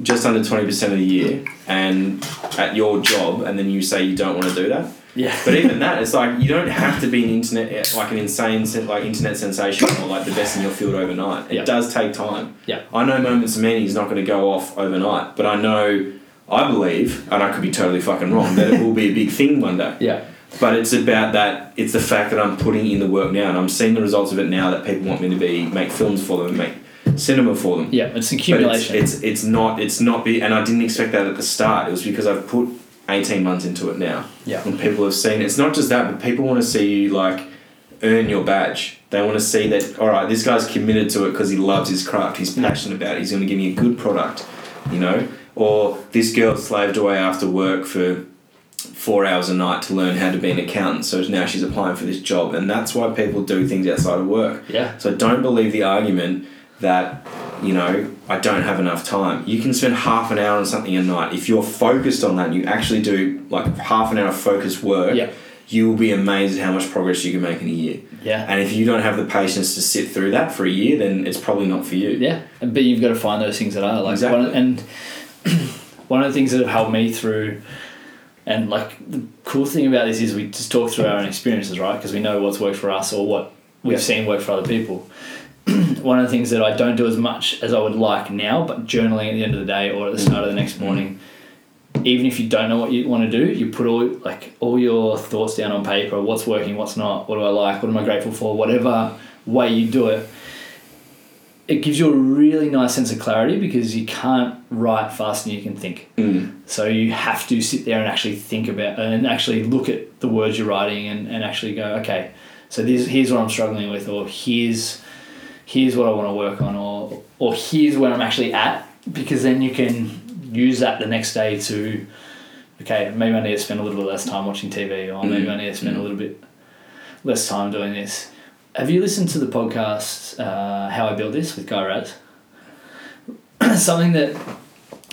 just under 20% of the year, and at your job, and then you say you don't want to do that. Yeah. But even that, it's like you don't have to be an internet like an insane like internet sensation or like the best in your field overnight. It Yeah. does take time. Yeah. I know Moments of Meaning is not going to go off overnight, but I know, I believe, and I could be totally fucking wrong, that it will be a big thing one day. yeah. But it's about that. It's the fact that I'm putting in the work now, and I'm seeing the results of it now. That people want me to be make films for them, make cinema for them. Yeah, it's accumulation. it's, it's it's not it's not be, and I didn't expect that at the start. It was because I've put eighteen months into it now, yeah. and people have seen. It's not just that, but people want to see you like earn your badge. They want to see that. All right, this guy's committed to it because he loves his craft. He's passionate about it. He's going to give me a good product, you know. Or this girl slaved away after work for four hours a night to learn how to be an accountant. So now she's applying for this job, and that's why people do things outside of work. Yeah. So don't believe the argument that, you know, I don't have enough time. You can spend half an hour on something a night. If you're focused on that and you actually do like half an hour of focused work, Yeah. you will be amazed at how much progress you can make in a year. Yeah. And if you don't have the patience to sit through that for a year, then it's probably not for you. Yeah, but you've got to find those things that are like Exactly. one, and one of the things that have helped me through, and like the cool thing about this is we just talk through our own experiences, right? Because we know what's worked for us or what we've Yeah. seen work for other people. one of the things that I don't do as much as I would like now, but journaling at the end of the day or at the start of the next morning. Even if you don't know what you want to do, you put all like all your thoughts down on paper. What's working? What's not? What do I like? What am I grateful for? Whatever way you do it, it gives you a really nice sense of clarity because you can't write faster than you can think. Mm. So you have to sit there and actually think about and actually look at the words you're writing and, and actually go, okay, so this, here's what I'm struggling with, or here's here's what I want to work on, or or here's where I'm actually at, because then you can use that the next day to, okay, maybe I need to spend a little bit less time watching TV, or maybe I need to spend a little bit less time doing this. Have you listened to the podcast uh, How I Built This with Guy Raz? Something that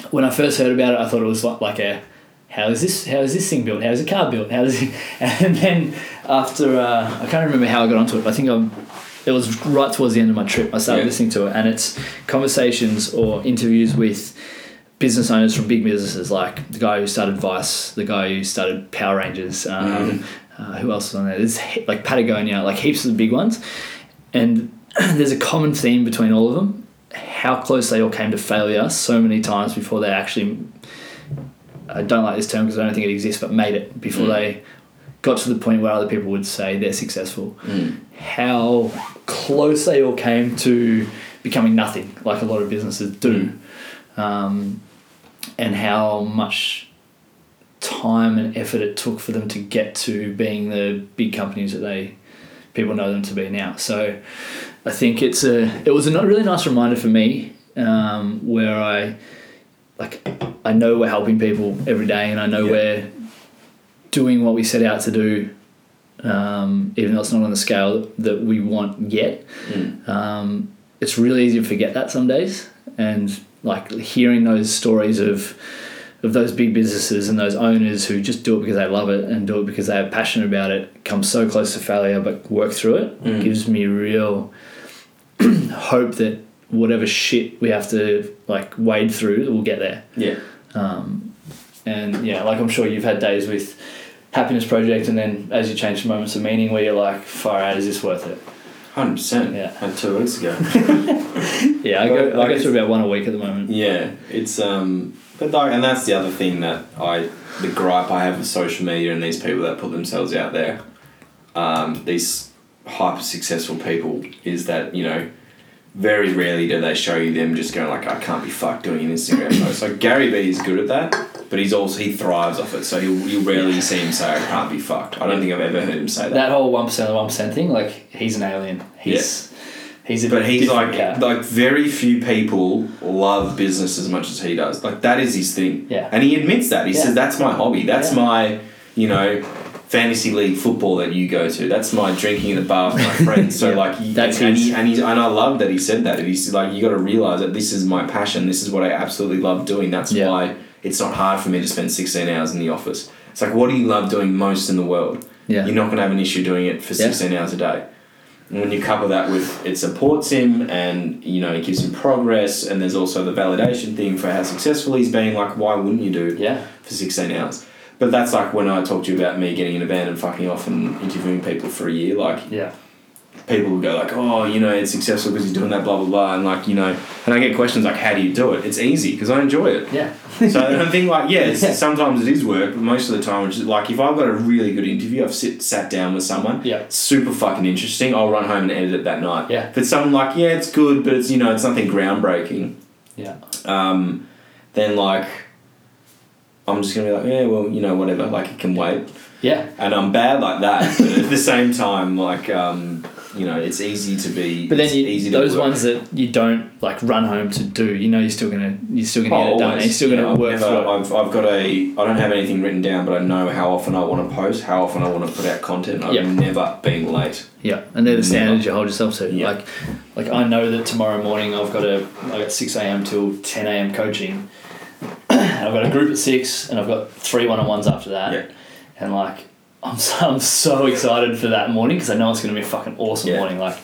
when I first heard about it, I thought it was like, like a how is this how is this thing built? How is a car built? How is it? And then after uh, I can't remember how I got onto it. But I think I'm, it was right towards the end of my trip. I started Yeah. listening to it, and it's conversations or interviews with business owners from big businesses, like the guy who started Vice, the guy who started Power Rangers. Um, uh, who else is on there? There's like Patagonia, like heaps of the big ones, and there's a common theme between all of them. How close they all came to failure so many times before they actually. I don't like this term because I don't think it exists, but made it before Mm. they got to the point where other people would say they're successful. Mm. How close they all came to becoming nothing, like a lot of businesses do, um, and how much time and effort it took for them to get to being the big companies that they people know them to be now. So I think it's a it was a really nice reminder for me um, where I like I know we're helping people every day and I know Yeah. we're doing what we set out to do um, even though it's not on the scale that we want yet Mm. um, it's really easy to forget that some days and like hearing those stories of of those big businesses and those owners who just do it because they love it and do it because they are passionate about it come so close to failure but work through it Mm. gives me real hope that whatever shit we have to like wade through we'll get there Yeah. um, and yeah like i'm sure you've had days with happiness project and then as you change to moments of meaning where you're like far out is this worth it Hundred percent. Yeah. Had two weeks ago. yeah i go, like, I go it's- through about one a week at the moment Yeah, it's um, but like, and that's the other thing that I, the gripe I have with social media and these people that put themselves out there, um, these hyper successful people is that you know, very rarely do they show you them just going like, I can't be fucked doing an Instagram post. Like Gary Vee is good at that, but he's also he thrives off it. So you'll, you'll rarely see him say, I can't be fucked. I don't think I've ever heard him say that. That whole one percent of one percent thing, like he's an alien. He's he's a But he's like cat. like very few people love business as much as he does. Like that is his thing. Yeah. And he admits that. He Yeah. says that's my hobby. That's Yeah. my, you know, fantasy league football that you go to. That's my drinking in the bar with my friends. So Yeah. like That's and, and, he, and, he, and I love that he said that. He's like you got to realize that this is my passion. This is what I absolutely love doing. That's why it's not hard for me to spend 16 hours in the office. It's like what do you love doing most in the world? Yeah. You're not going to have an issue doing it for Yeah. 16 hours a day. And when you couple that with it supports him and you know it gives him progress and there's also the validation thing for how successful he's been like why wouldn't you do it yeah. for 16 hours but that's like when I talked to you about me getting in a van and fucking off and interviewing people for a year like Yeah. People will go like oh you know it's successful because he's doing that blah blah blah and like you know and I get questions like how do you do it it's easy because I enjoy it Yeah. so I think like yeah, Yeah. sometimes it is work, but most of the time it's just, like if I've got a really good interview, I've sit sat down with someone, Yeah. super fucking interesting. I'll run home and edit it that night. Yeah. If it's something like yeah, it's good, but it's you know it's nothing groundbreaking, Yeah. um, then like I'm just gonna be like yeah, well you know whatever, like it can wait, Yeah. and I'm bad like that. but at the same time, like um, you know, it's easy to be. But then you, those ones that you don't like run home to do, you know, you're still gonna you're still gonna get it done. Oh, always. And you're still gonna I've work never- through. I've, I've got a. I don't have anything written down, but I know how often I want to post, how often I want to put out content. I've Yeah. never been late. Yeah, and they're the standards you hold yourself to. Yeah. Like, like I know that tomorrow morning I've got a I got six a.m. till ten a.m. coaching. I've got a group at six, and I've got three one on ones after that. Yeah. And like, I'm so, I'm so excited for that morning because I know it's going to be a fucking awesome Yeah. morning. Like,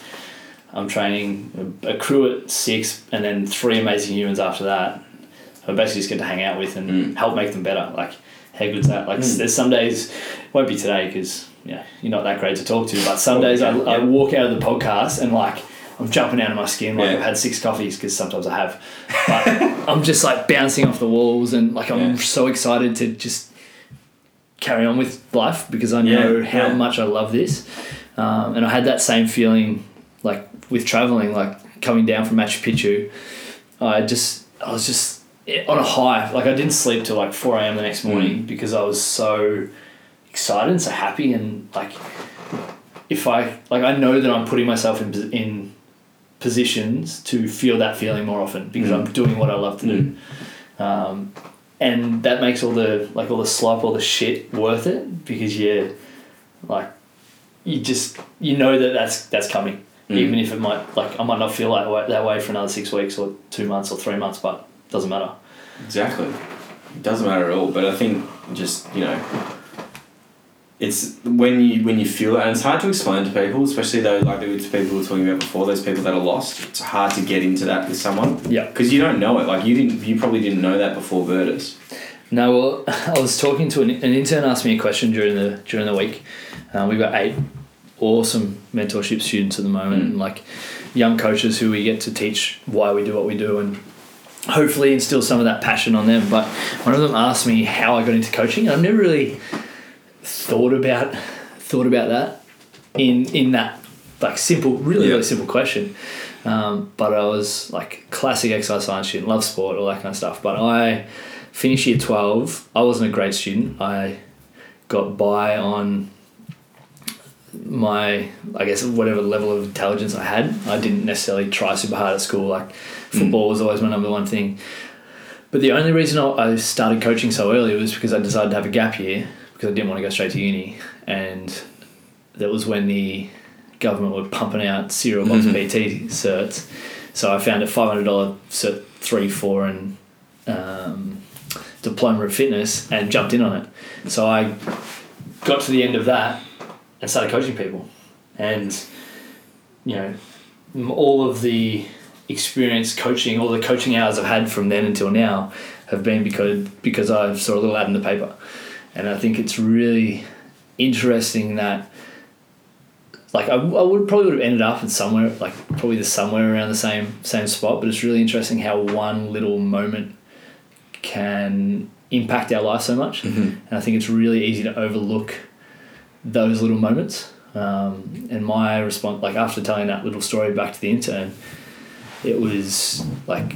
I'm training a, a crew at six, and then three amazing humans after that. I basically just get to hang out with and Mm. help make them better. Like, how good's that? Like, Mm. there's some days, won't be today because yeah, you're not that great to talk to. But some days I, yeah, I walk out of the podcast and like I'm jumping out of my skin. Like Yeah. I've had six coffees because sometimes I have, but I'm just like bouncing off the walls and like I'm Yeah. so excited to just carry on with life because I know Yeah, how yeah. much I love this. Um, and I had that same feeling like with traveling, like coming down from Machu Picchu. I just, I was just on a high. Like I didn't sleep till like 4 a.m. the next morning because I was so excited and so happy. And like, if I, like, I know that I'm putting myself in, in positions to feel that feeling more often because Mm. I'm doing what I love to do. Um, and that makes all the like all the slop, all the shit worth it because you're like you just you know that that's that's coming, Mm. even if it might like I might not feel that way, that way for another six weeks or two months or three months, but it doesn't matter. Exactly. It doesn't matter at all. But I think just you know, it's when you when you feel it, and it's hard to explain to people, especially though like the people we were talking about before, those people that are lost. It's hard to get into that with someone Yeah. because you don't know it. Like you didn't, you probably didn't know that before Virtus. No, well, I was talking to an, an intern asked me a question during the during the week. Uh, we've got eight awesome mentorship students at the moment, Mm. and like young coaches who we get to teach why we do what we do, and hopefully instill some of that passion on them. But one of them asked me how I got into coaching, and I've never really thought about thought about that in in that like simple, really Yeah. really simple question. Um, but I was like classic exercise science student, love sport, all that kind of stuff. But I finished year twelve. I wasn't a great student. I got by on my I guess whatever level of intelligence I had. I didn't necessarily try super hard at school. Like football was always my number one thing. But the only reason I started coaching so early was because I decided to have a gap year because I didn't want to go straight to uni, and that was when the government were pumping out cereal box Mhm. PT certs. So I found a five hundred dollar cert three four and um, diploma of fitness and jumped in on it. So I got to the end of that and started coaching people, and you know all of the experience coaching, all the coaching hours I've had from then until now have been because because I've saw a little ad in the paper, and I think it's really interesting that like I, I would probably would have ended up in somewhere like probably the somewhere around the same same spot, but it's really interesting how one little moment can impact our life so much, Mm-hmm. and I think it's really easy to overlook those little moments. Um, and my response, like after telling that little story back to the intern, it was like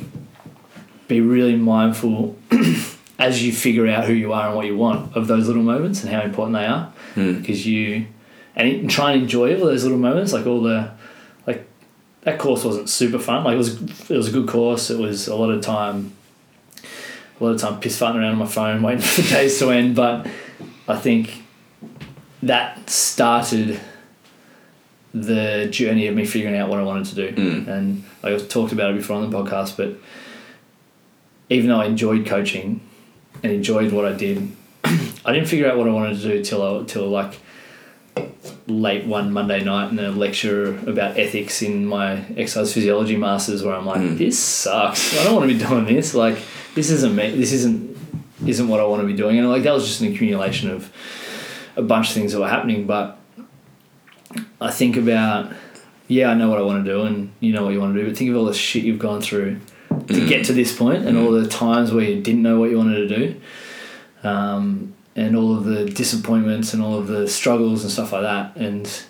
be really mindful as you figure out who you are and what you want of those little moments and how important they are. Mm. because you and try and enjoy all those little moments like all the like that course wasn't super fun. Like it was it was a good course. It was a lot of time a lot of time piss farting around on my phone waiting for the days to end. But I think that started the journey of me figuring out what I wanted to do. Mm. and like I've talked about it before on the podcast but even though I enjoyed coaching and enjoyed what I did. I didn't figure out what I wanted to do till I, till like late one Monday night in a lecture about ethics in my exercise physiology masters where I'm like Mm. this sucks. I don't want to be doing this. Like this isn't me this isn't isn't what I want to be doing. And like that was just an accumulation of a bunch of things that were happening but I think about yeah I know what I want to do and you know what you want to do but think of all the shit you've gone through to get to this point and all the times where you didn't know what you wanted to do um, and all of the disappointments and all of the struggles and stuff like that and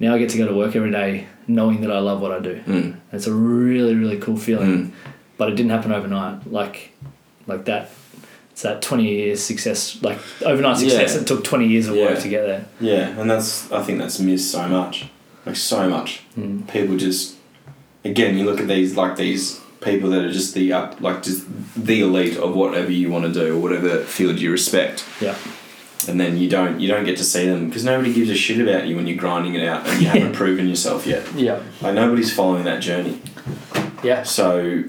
now I get to go to work every day knowing that I love what I do Mm. it's a really really cool feeling Mm. but it didn't happen overnight like like that it's that 20 years success like overnight success Yeah. it took 20 years of work to get there Yeah, and that's I think that's missed so much, like so much. Mm. People just, again, you look at these like these people that are just the up, like just the elite of whatever you want to do or whatever field you respect, yeah and then you don't you don't get to see them because nobody gives a shit about you when you're grinding it out and you haven't proven yourself yet. yeah Like nobody's following that journey, yeah so.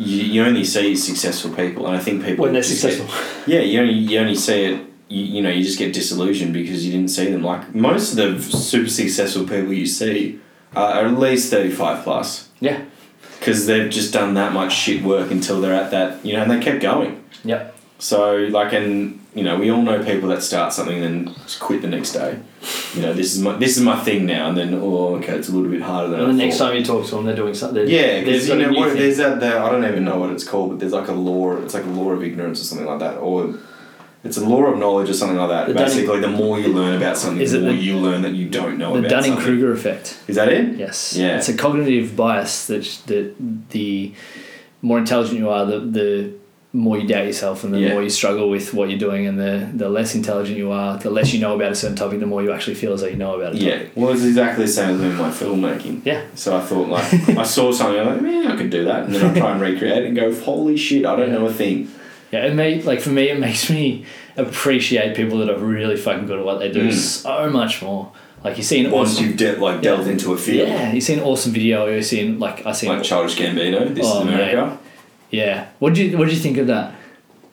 You, you only see successful people, and I think people when they're just get- successful yeah, you only you only see it. You, you know, you just get disillusioned because you didn't see them. Like most of the super successful people you see are at least thirty five plus yeah because they've just done that much shit work until they're at that. You know, and they kept going. Yep. So like, and you know, we all know people that start something and then just quit the next day. You know, this is my this is my thing now, and then oh, okay, it's a little bit harder than and I the next thought. time you talk to them they're doing something Yeah, because you know what, there's that. The, I don't even know what it's called, but there's like a law. It's like a law of ignorance or something like that, or it's a law of knowledge or something like that. The Dunning- Basically, the more you learn about something, Is the it more the- you learn that you don't know the about Dunning something. Kruger effect Is that it? Yes. Yeah. It's a cognitive bias that that the more intelligent you are, the the more you doubt yourself, and the Yeah. more you struggle with what you're doing, and the the less intelligent you are, the less you know about a certain topic, the more you actually feel as though you know about it. Yeah. Well, it's exactly the same as in my filmmaking. Yeah. So I thought, like, I saw something, I'm like, man, I could do that, and then I try and recreate it and go, holy shit, I don't know a thing. Yeah. It may like for me, it makes me appreciate people that are really fucking good at what they do Mm. so much more. Like you see an Once awesome. you've de- like delved Yeah. into a field, yeah, you see an awesome video. You see an, like I see. like Childish Gambino, This Oh, is America. yeah. What do you What do you think of that?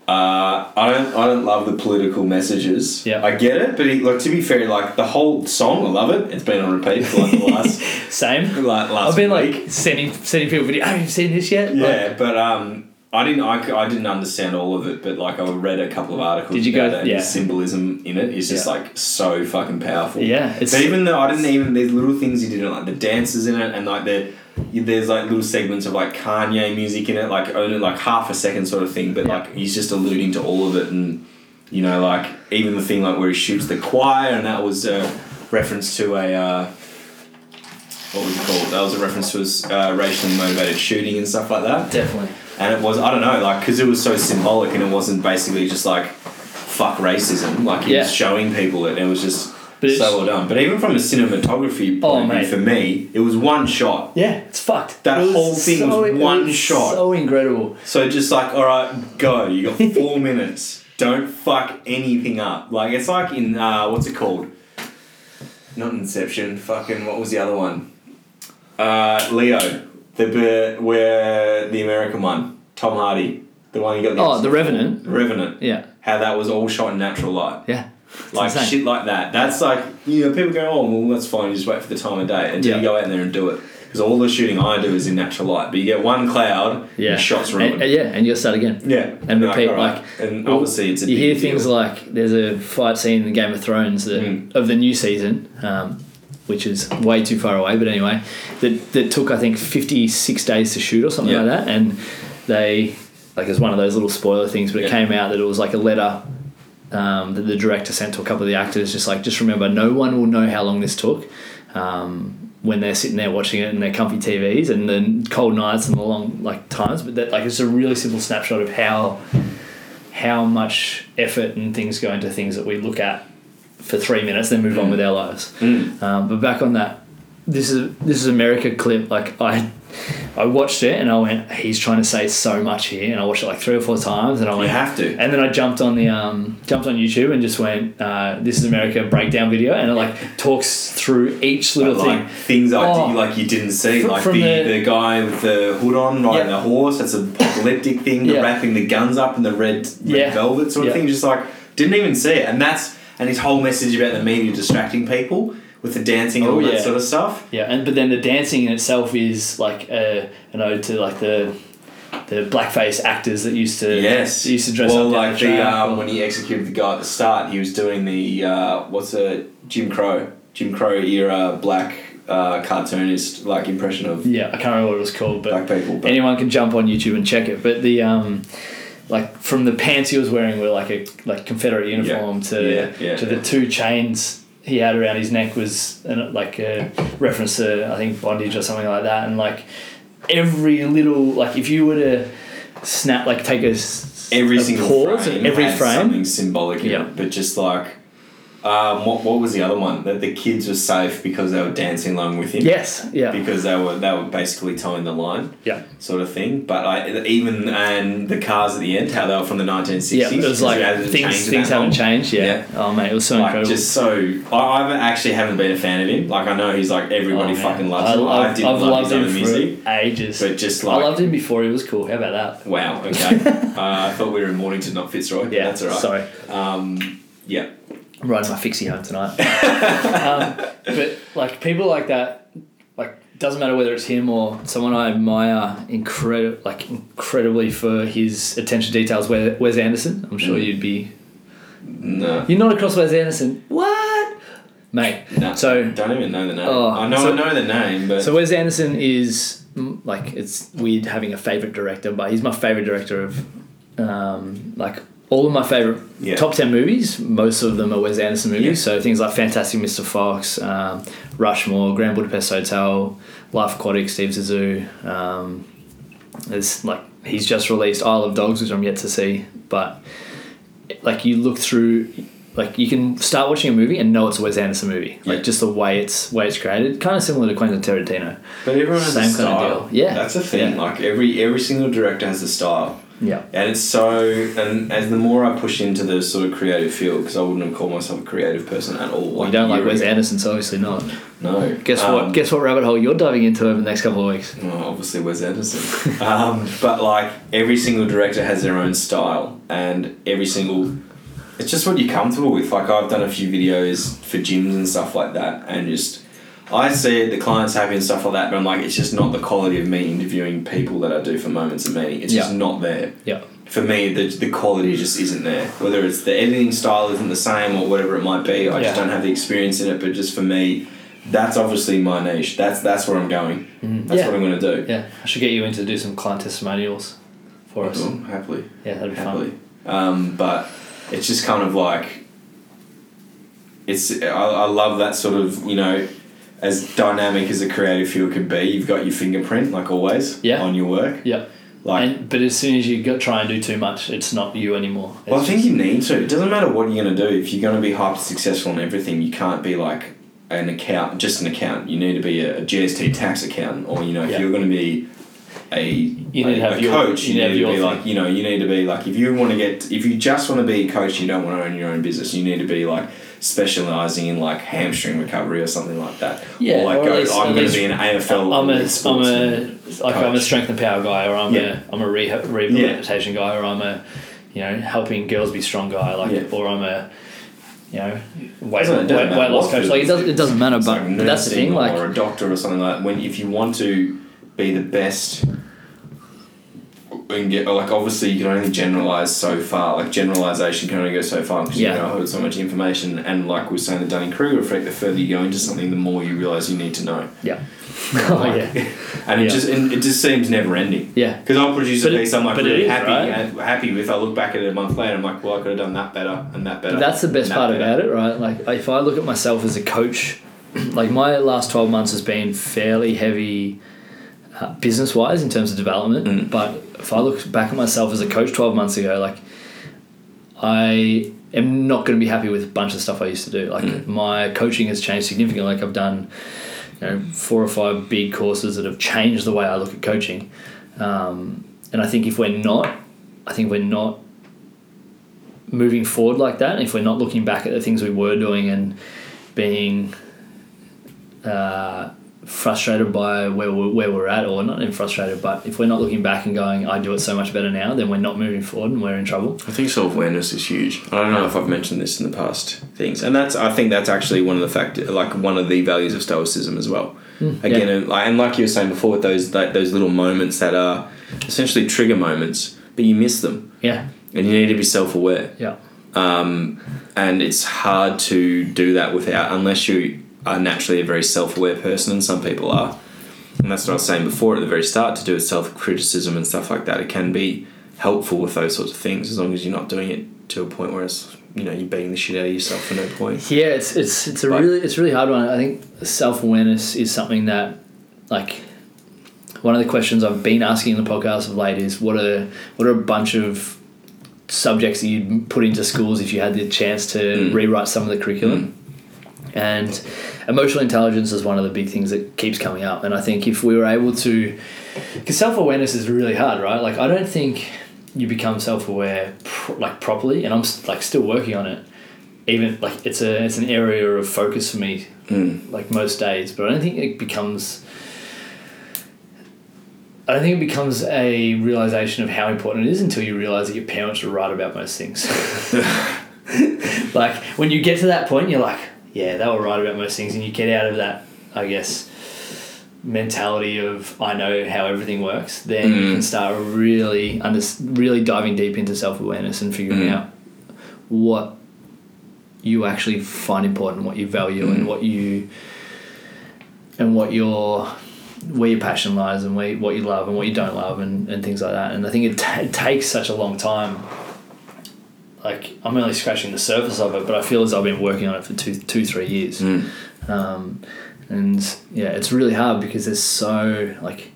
Uh, I don't. I don't love the political messages. Yeah. I get it, but he, like to be fair, like the whole song, I love it. It's been on repeat for like the last Same. like last. I've been week. like sending sending people video. Have you seen this yet? Like, yeah, but um, I didn't. I, I didn't understand all of it, but like I read a couple of articles. Did you go- about it, and yeah. the symbolism in it is just Yeah. like so fucking powerful. Yeah, it's But even though I didn't even there's little things he did in like the dances in it, and like the there's like little segments of like Kanye music in it, like only like half a second sort of thing, but Yeah. like he's just alluding to all of it, and you know like even the thing like where he shoots the choir, and that was a reference to a. Uh, what was it called? That was a reference to his uh, racially motivated shooting and stuff like that. definitely. And it was I don't know, like because it was so symbolic and it wasn't basically just like fuck racism. Like he Yeah. was showing people it. and It was just But so well done. But even from a cinematography Oh, point of view, for me, it was one shot. Yeah, it's fucked. That It whole thing was it one shot. So incredible. So just like, all right, go. You got four minutes. Don't fuck anything up. Like it's like in uh, what's it called? Not Inception. Fucking what was the other one? Uh, Leo. The the- where the American one. Tom Hardy. The one you got. The Oh, The Revenant. Revenant. Yeah, How that was all shot in natural light. yeah. Like insane. shit like that. That's like you know people go, oh well that's fine. You just wait for the time of day until Yeah. you go out there and do it. Because all the shooting I do is in natural light. But you get one cloud, Yeah, your shots ruined. and- yeah, and you'll start again. Yeah, And you're repeat, alright. like- and obviously it's a you hear deal. things like there's a fight scene in Game of Thrones that, Mm. of the new season, um, which is way too far away. But anyway, that that took I think 56 days to shoot or something Yeah. like that, and they like it's one of those little spoiler things, but it Yeah. came out that it was like a letter. Um, that the director sent to a couple of the actors, just like, just remember, no one will know how long this took. Um, when they're sitting there watching it in their comfy TVs and the cold nights and the long like times. But that like it's a really simple snapshot of how how much effort and things go into things that we look at for three minutes, then move on with our lives. Um, but back on that, this is this is America clip. Like I, I watched it and I went, he's trying to say so much here, and I watched it like three or four times, and I went, You have to. and then I jumped on the um, jumped on YouTube and just went, uh, "This is America" breakdown video, and it like talks through each little like thing. things I Oh. did, like you didn't see, Fr- like from the, the- the guy with the hood on riding Yeah. the horse. That's an apocalyptic thing. The Yeah. wrapping the guns up in the red, red Yeah. velvet sort of Yeah. thing. Just like didn't even see it, and that's and his whole message about the media distracting people with the dancing and Oh, all that sort of stuff. Yeah, and but then the dancing in itself is like a, an ode to like the the blackface actors that used to Yes, used to dress well, up down like the the um, or- when he executed the guy at the start, he was doing the uh, what's a Jim Crow, Jim Crow era black uh, cartoonist like impression of yeah, I can't remember what it was called, but black people. But anyone can jump on YouTube and check it. But the um, like from the pants he was wearing were like a like Confederate uniform to Yeah, yeah, to the two chains he had around his neck was an, like a reference to I think bondage or something like that, and like every little like if you were to snap like take a every a single pause frame in every frame something symbolic Yeah. but just like um, what what was the other one that the kids were safe because they were dancing along with him. yes yeah Because they were they were basically toeing the line, yeah sort of thing. But I even and the cars at the end, how they were from the nineteen sixties. yeah it was like things things haven't changed yeah. oh mate it was so Like incredible just so, I, I actually haven't been a fan of him. Like I know he's like everybody Oh, fucking loves I, him. I I've, didn't I've love loved his him music, for ages but just like I loved him before he was cool how about that wow, okay. uh, I thought we were in Mornington, not Fitzroy. yeah that's alright. sorry Um, yeah, I'm riding my fixie home tonight. um, but like people like that, like doesn't matter whether it's him or someone I admire incredible, like incredibly for his attention to details. Wes Wes Anderson, I'm sure Mm. you'd be. no, You're not across Wes Anderson, what, mate? no. So don't even know the name. Oh, I know so- I know the name, but So Wes Anderson is mm, like it's weird having a favorite director, but he's my favorite director of um, like all of my favorite Yeah. top ten movies. Most of them are Wes Anderson movies. Yeah. So things like Fantastic Mr. Fox, um, Rushmore, Grand Budapest Hotel, Life Aquatic, Steve Zissou. Um, there's like he's just released Isle of Dogs, which I'm yet to see, but like you look through like you can start watching a movie and know it's a Wes Anderson movie. Like just the way it's way it's created, kind of similar to Quentin Tarantino. but everyone has Same a kind of style. deal. Yeah. that's a thing. Yeah. Like every every single director has a style. Yeah. And it's so, and as the more I push into the sort of creative field, because I wouldn't have called myself a creative person at all. You don't like Wes ago. Anderson, so obviously not. No. Guess Um, what? Guess what rabbit hole you're diving into over the next couple of weeks. Well, obviously Wes Anderson. um, but like every single director has their own style, and every single, it's just what you're comfortable with. Like I've done a few videos for gyms and stuff like that, and just I see it, the client's happy and stuff like that, but I'm like, it's just not the quality of me interviewing people that I do for moments of meaning. It's just not there. Yeah. For me, the, the quality just isn't there. Whether it's the editing style isn't the same or whatever it might be, I just don't have the experience in it. But just for me, that's obviously my niche. That's that's where I'm going. That's Mm-hmm. Yeah. what I'm going to do. Yeah. I should get you in to do some client testimonials for us. Well, happily, Yeah, that'd be happily. fun. Um, but it's just kind of like it's. I, I love that sort of you know, as dynamic as a creative field can be. You've got your fingerprint, like always, Yeah. on your work. Yeah. Like, and but as soon as you go, try and do too much, it's not you anymore. It's well, I think just- you need to. It doesn't matter what you're going to do. If you're going to be hyper successful in everything, you can't be like an account, just an account. You need to be a, a GST tax accountant, or you know, if Yeah. you're going to be a, You need to have a your- coach, you you, need to need to be like, thing. you know, you need to be like, if you want to get, if you just want to be a coach, you don't want to own your own business. You need to be like specializing in like hamstring recovery or something like that. Yeah, or like or go, least- I'm going to be an AFL. I'm a, I'm a like I'm a strength and power guy, or I'm Yeah. a I'm a rehab, rehabilitation guy, or I'm a you know helping girls be strong guy, like Yeah. or I'm a you know weight, weight, weight loss coach. Like it doesn't it doesn't matter, but, like but that's the thing. Like or a doctor or something like that. When if you want to be the best and get like obviously you can only generalize so far. Like generalization can only go so far because Yeah. you know hold so much information. And like we are saying the Dunning Kruger effect, the further you go into something, the more you realize you need to know. yeah, oh yeah, And it Yeah. just and it just seems never ending. yeah. Because I'll produce But a it- piece I'm like really is, happy right? happy with. I look back at it a month later, I'm like, well, I could have done that better and that better. But that's the best part better. about it, right? Like if I look at myself as a coach like my last 12 months has been fairly heavy business wise in terms of development. Mm. But if I look back at myself as a coach 12 months ago, like I am not going to be happy with a bunch of stuff I used to do. Like Mm. my coaching has changed significantly. Like I've done you know, four or five big courses that have changed the way I look at coaching. Um, and I think if we're not, I think we're not moving forward like that, if we're not looking back at the things we were doing and being uh, frustrated by where we're, where we're at, or not even frustrated, but if we're not looking back and going, I do it so much better now, then we're not moving forward and we're in trouble. I think self awareness is huge. I don't know if I've mentioned this in the past things, and that's I think that's actually one of the fact like one of the values of stoicism as well. Again, and, like, and like you were saying before, with those like, those little moments that are essentially trigger moments, but you miss them, Yeah, and you need to be self aware. yeah, Um, and it's hard to do that without unless you are naturally a very self-aware person and some people are and that's what I was saying before at the very start to do with self-criticism and stuff like that it can be helpful with those sorts of things as long as you're not doing it to a point where it's you know you're beating the shit out of yourself for no point yeah. It's it's it's a But- really it's a really hard one. I think self awareness is something that like. One of the questions I've been asking in the podcast of late is what are what are a bunch of subjects that you'd put into schools if you had the chance to Mm. rewrite some of the curriculum. And emotional intelligence is one of the big things that keeps coming up. And I think if we were able to, because self awareness is really hard, right? Like I don't think you become self aware pro- like properly, and I'm like still working on it. Even like it's a it's an area of focus for me, Mm. like most days. But I don't think it becomes. I don't think it becomes a realization of how important it is until you realize that your parents are right about most things. like when you get to that point, you're like, yeah, they were right about most things, and you get out of that, I guess, mentality of I know how everything works. Then you Mm. can start really under really diving deep into self awareness and figuring Mm. out what you actually find important, what you value, Mm. and what you and what your where your passion lies and where, what you love and what you don't love and, and things like that. And I think it, ta it takes such a long time. Like I'm only scratching the surface of it, but I feel as I've been working on it for two, two, three years. Mm. Um, and yeah, it's really hard because there's so like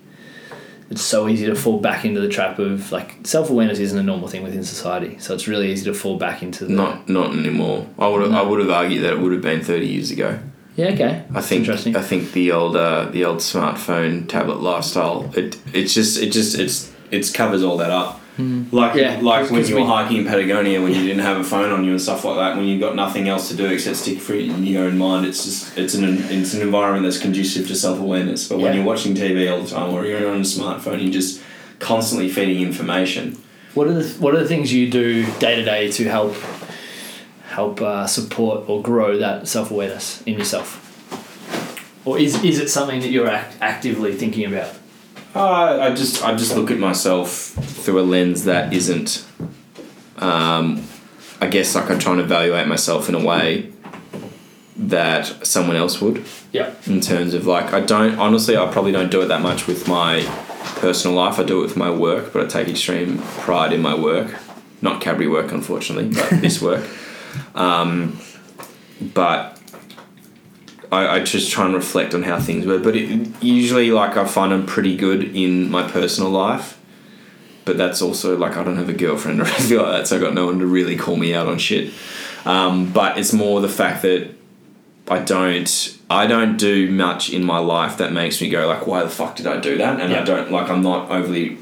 it's so easy to fall back into the trap of like self awareness isn't a normal thing within society. So it's really easy to fall back into the not not anymore I would have, I would have argued that it would have been 30 years ago yeah okay. I think interesting. I think the old uh, the old smartphone tablet lifestyle it it's just it just it's it covers all that up. Like Yeah, like when you were we- hiking in Patagonia when you didn't have a phone on you and stuff like that when you've got nothing else to do except stick free in your own mind it's just it's an it's an environment that's conducive to self awareness. But when you're watching TV all the time or you're on a smartphone you're just constantly feeding information. What are the What are the things you do day to day to help help uh, support or grow that self awareness in yourself? Or is is it something that you're act- actively thinking about? Uh, I just I just look at myself through a lens that isn't. Um, I guess like I'm trying to evaluate myself in a way that someone else would. Yeah. In terms of like I don't honestly I probably don't do it that much with my personal life. I do it with my work, but I take extreme pride in my work. Not Cadbury work, unfortunately, but this work. Um, but I, I just try and reflect on how things were. But it, usually, like I find I'm pretty good in my personal life. But that's also like I don't have a girlfriend or anything like that, so I got no one to really call me out on shit. Um, but it's more the fact that I don't I don't do much in my life that makes me go like why the fuck did I do that and Yeah. I don't like I'm not overly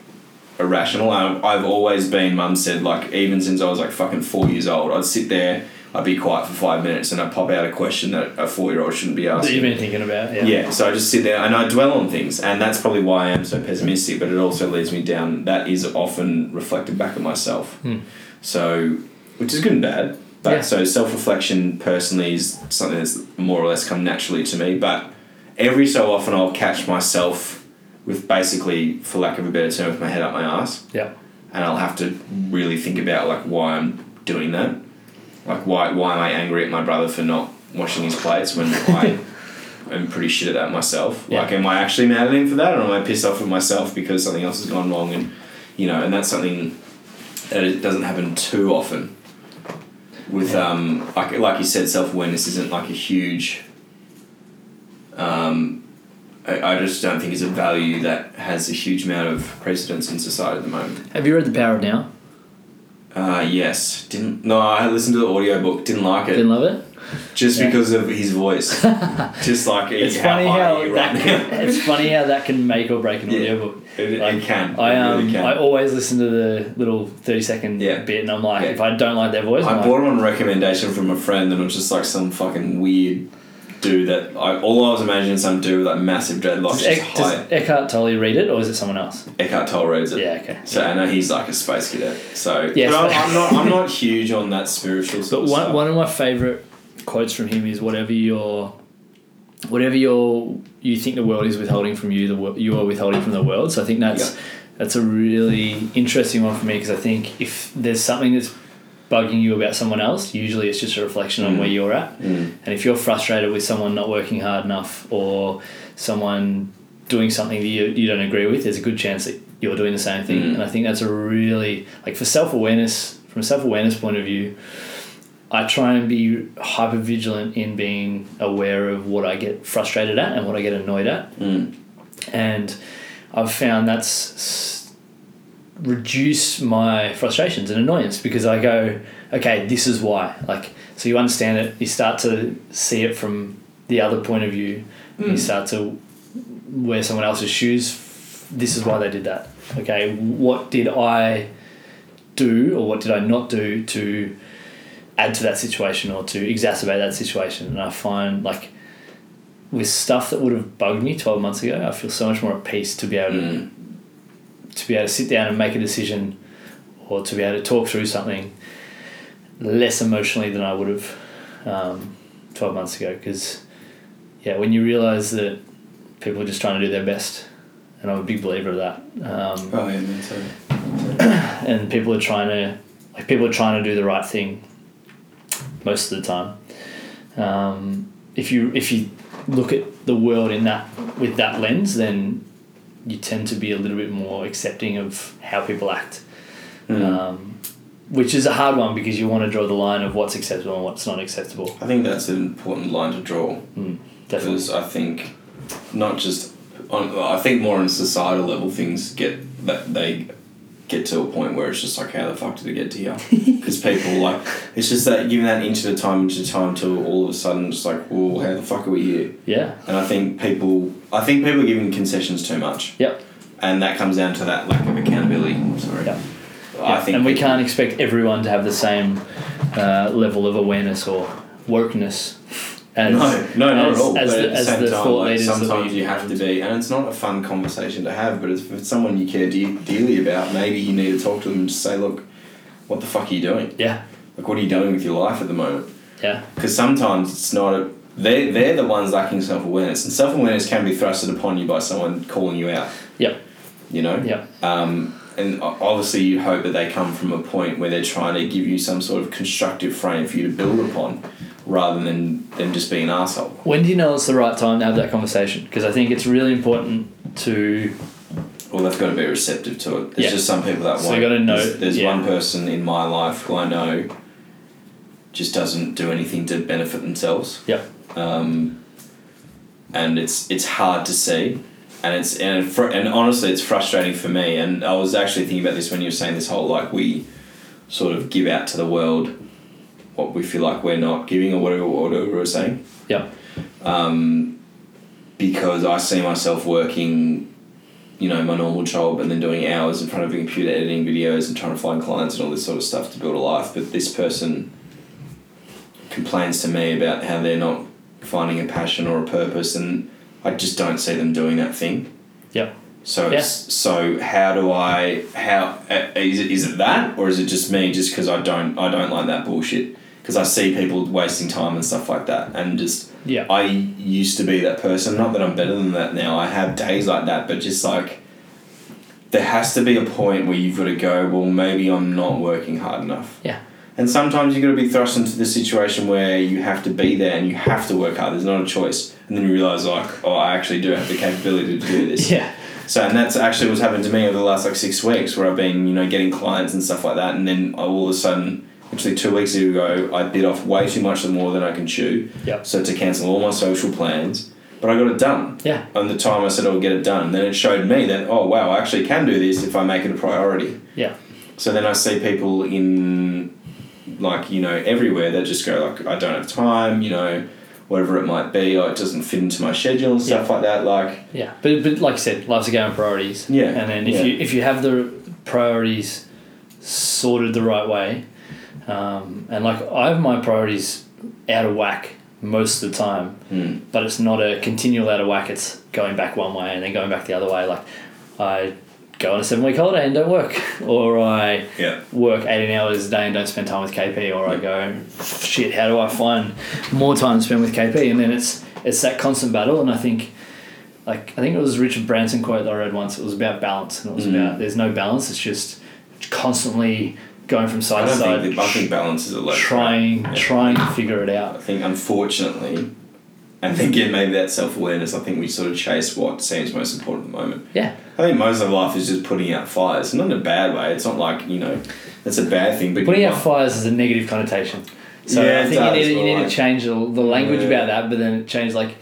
irrational I, I've always been mum said like even since I was like fucking four years old I'd sit there I'd be quiet for five minutes and I'd pop out a question that a four year old shouldn't be asking. That you've been thinking about? Yeah. yeah, so I just sit there and I dwell on things, and that's probably why I am so pessimistic. But it also leads me down. That is often reflected back at myself. Hmm. So, which is good and bad. But Yeah. so self reflection personally is something that's more or less come naturally to me. But every so often I'll catch myself with basically, for lack of a better term, with my head up my ass, Yeah. and I'll have to really think about like why I'm doing that. Like why why am I angry at my brother for not washing his plates when I am pretty shit at that myself? Yeah. Like am I actually mad at him for that or am I pissed off at myself because something else has gone wrong and you know, and that's something that it doesn't happen too often. With um like like you said, self awareness isn't like a huge I, I just don't think it's a value that has a huge amount of precedence in society at the moment. Have you read The Power of Now? Uh, yes, didn't no. I listened to the audiobook, didn't like it, Didn't love it. just Yeah. because of his voice. just like It's how funny how that right can, it's funny how that can make or break an Yeah. audiobook. It, it Like, can. I um really can. I always listen to the little thirty second Yeah. bit, and I'm like, if I don't like their voice, I'm I like, bought it on recommendation from a friend, and it was just like some fucking weird dude that I all I was imagining some dude with like massive dreadlocks, does, just Eck, does high. Eckhart Tolle read it, or is it someone else? Eckhart Tolle reads it. Yeah, okay. So I know he's like a space cadet. So Yes. but I'm, I'm not I'm not huge on that spiritual But of one, stuff. one of my favorite quotes from him is whatever your whatever your you think the world is withholding from you, the wo- you are withholding from the world. So I think that's Yeah. that's a really interesting one for me because I think if there's something that's bugging you about someone else, usually it's just a reflection on Mm. where you're at. Mm. And if you're frustrated with someone not working hard enough or someone doing something that you, you don't agree with, there's a good chance that you're doing the same thing. Mm. And I think that's a really, like for self awareness, from a self awareness point of view, I try and be hyper vigilant in being aware of what I get frustrated at and what I get annoyed at. Mm. And I've found that's reduce my frustrations and annoyance because I go, okay, this is why. Like, so you understand it, you start to see it from the other point of view, you Mm. start to wear someone else's shoes. This is why they did that. Okay, what did I do or what did I not do to add to that situation or to exacerbate that situation? And I find like with stuff that would have bugged me 12 months ago, I feel so much more at peace to be able Mm. to be able to sit down and make a decision or to be able to talk through something less emotionally than I would have um, 12 months ago. Because, yeah, when you realize that people are just trying to do their best, and I'm a big believer of that, um, Oh yeah, me too. and people are trying to, like, people are trying to do the right thing most of the time. Um, if you if you look at the world in that with that lens, then you tend to be a little bit more accepting of how people act, Mm. um, which is a hard one because you want to draw the line of what's acceptable and what's not acceptable. I think that's an important line to draw Mm, definitely. because I think not just on I think more on societal level things get that they get to a point where it's just like how the fuck did it get to here? Because people like it's just that giving that inch at a time, inch at a time till all of a sudden it's like, well, how the fuck are we here? Yeah. And I think people, I think people are giving concessions too much, Yep. and that comes down to that lack of accountability. Sorry. Yep. I Yeah, think, and we people- can't expect everyone to have the same uh, level of awareness or wokeness as no, no, not as, at all. as but at the same the time, like, sometimes you have to be, and it's not a fun conversation to have. But if it's someone you care de- dearly about, maybe you need to talk to them and just say, "Look, what the fuck are you doing? Yeah, Like, what are you doing with your life at the moment?" yeah, Because sometimes it's not a. They they're the ones lacking self awareness, and self awareness can be thrusted upon you by someone calling you out. Yep. You know. yep, Um, and obviously, you hope that they come from a point where they're trying to give you some sort of constructive frame for you to build upon, rather than them just being an asshole. When do you know it's the right time to have that conversation? Because I think it's really important to Well, they've got to be receptive to it. There's Yeah. just some people that So won't. you gotta know- There's, there's yeah. one person in my life who I know just doesn't do anything to benefit themselves. Yep. Um, and it's it's hard to see, and it's and it, fr- and honestly, it's frustrating for me. And I was actually thinking about this when you were saying this whole like we sort of give out to the world what we feel like we're not giving or whatever whatever we were saying. Yeah. Um, because I see myself working, you know, my normal job and then doing hours in front of a computer editing videos and trying to find clients and all this sort of stuff to build a life. But this person complains to me about how they're not finding a passion or a purpose, and I just don't see them doing that thing. Yep. So Yeah. so how do I how uh, is it, is it that or is it just me just because I don't I don't like that bullshit because I see people wasting time and stuff like that and just Yeah. I used to be that person. Not that I'm better than that now. I have days like that, but just like there has to be a point where you've got to go. Well, maybe I'm not working hard enough. Yeah. And sometimes you've got to be thrust into the situation where you have to be there and you have to work hard. There's not a choice. And then you realise like, oh, I actually do have the capability to do this. Yeah. So, and that's actually what's happened to me over the last like six weeks, where I've been, you know, getting clients and stuff like that, and then all of a sudden, actually two weeks ago, I bit off way too much more than I can chew. Yep. So to cancel all my social plans, but I got it done. Yeah. On the time I said I would get it done, then it showed me that oh wow, I actually can do this if I make it a priority. Yeah. So then I see people in, like you know, everywhere that just go like I don't have time, you know, whatever it might be, or it doesn't fit into my schedule and stuff like that. Like Yeah, but but like I said, life's a game of priorities. Yeah, and then if yeah. you if you have the priorities sorted the right way, um, and like I have my priorities out of whack most of the time, mm, but it's not a continual out of whack. It's going back one way and then going back the other way. Like I go on a seven week holiday and don't work, or I yeah, work 18 hours a day and don't spend time with KP, or I go, shit, how do I find more time to spend with KP? And then it's it's that constant battle. And I think, like, I think it was Richard Branson quote that I read once. It was about balance, and it was Mm. about there's no balance. It's just constantly going from side to side, think the, I think balance is a low. trying Yeah. trying to figure it out. I think unfortunately, and again maybe that self awareness. I think we sort of chase what seems most important at the moment. Yeah, I think most of life is just putting out fires, not in a bad way. It's not like you know, that's a bad thing. But putting out fires is a negative connotation. So Yeah, I think does, you need, you need like- to change the, the language Yeah. about that, but then it changed like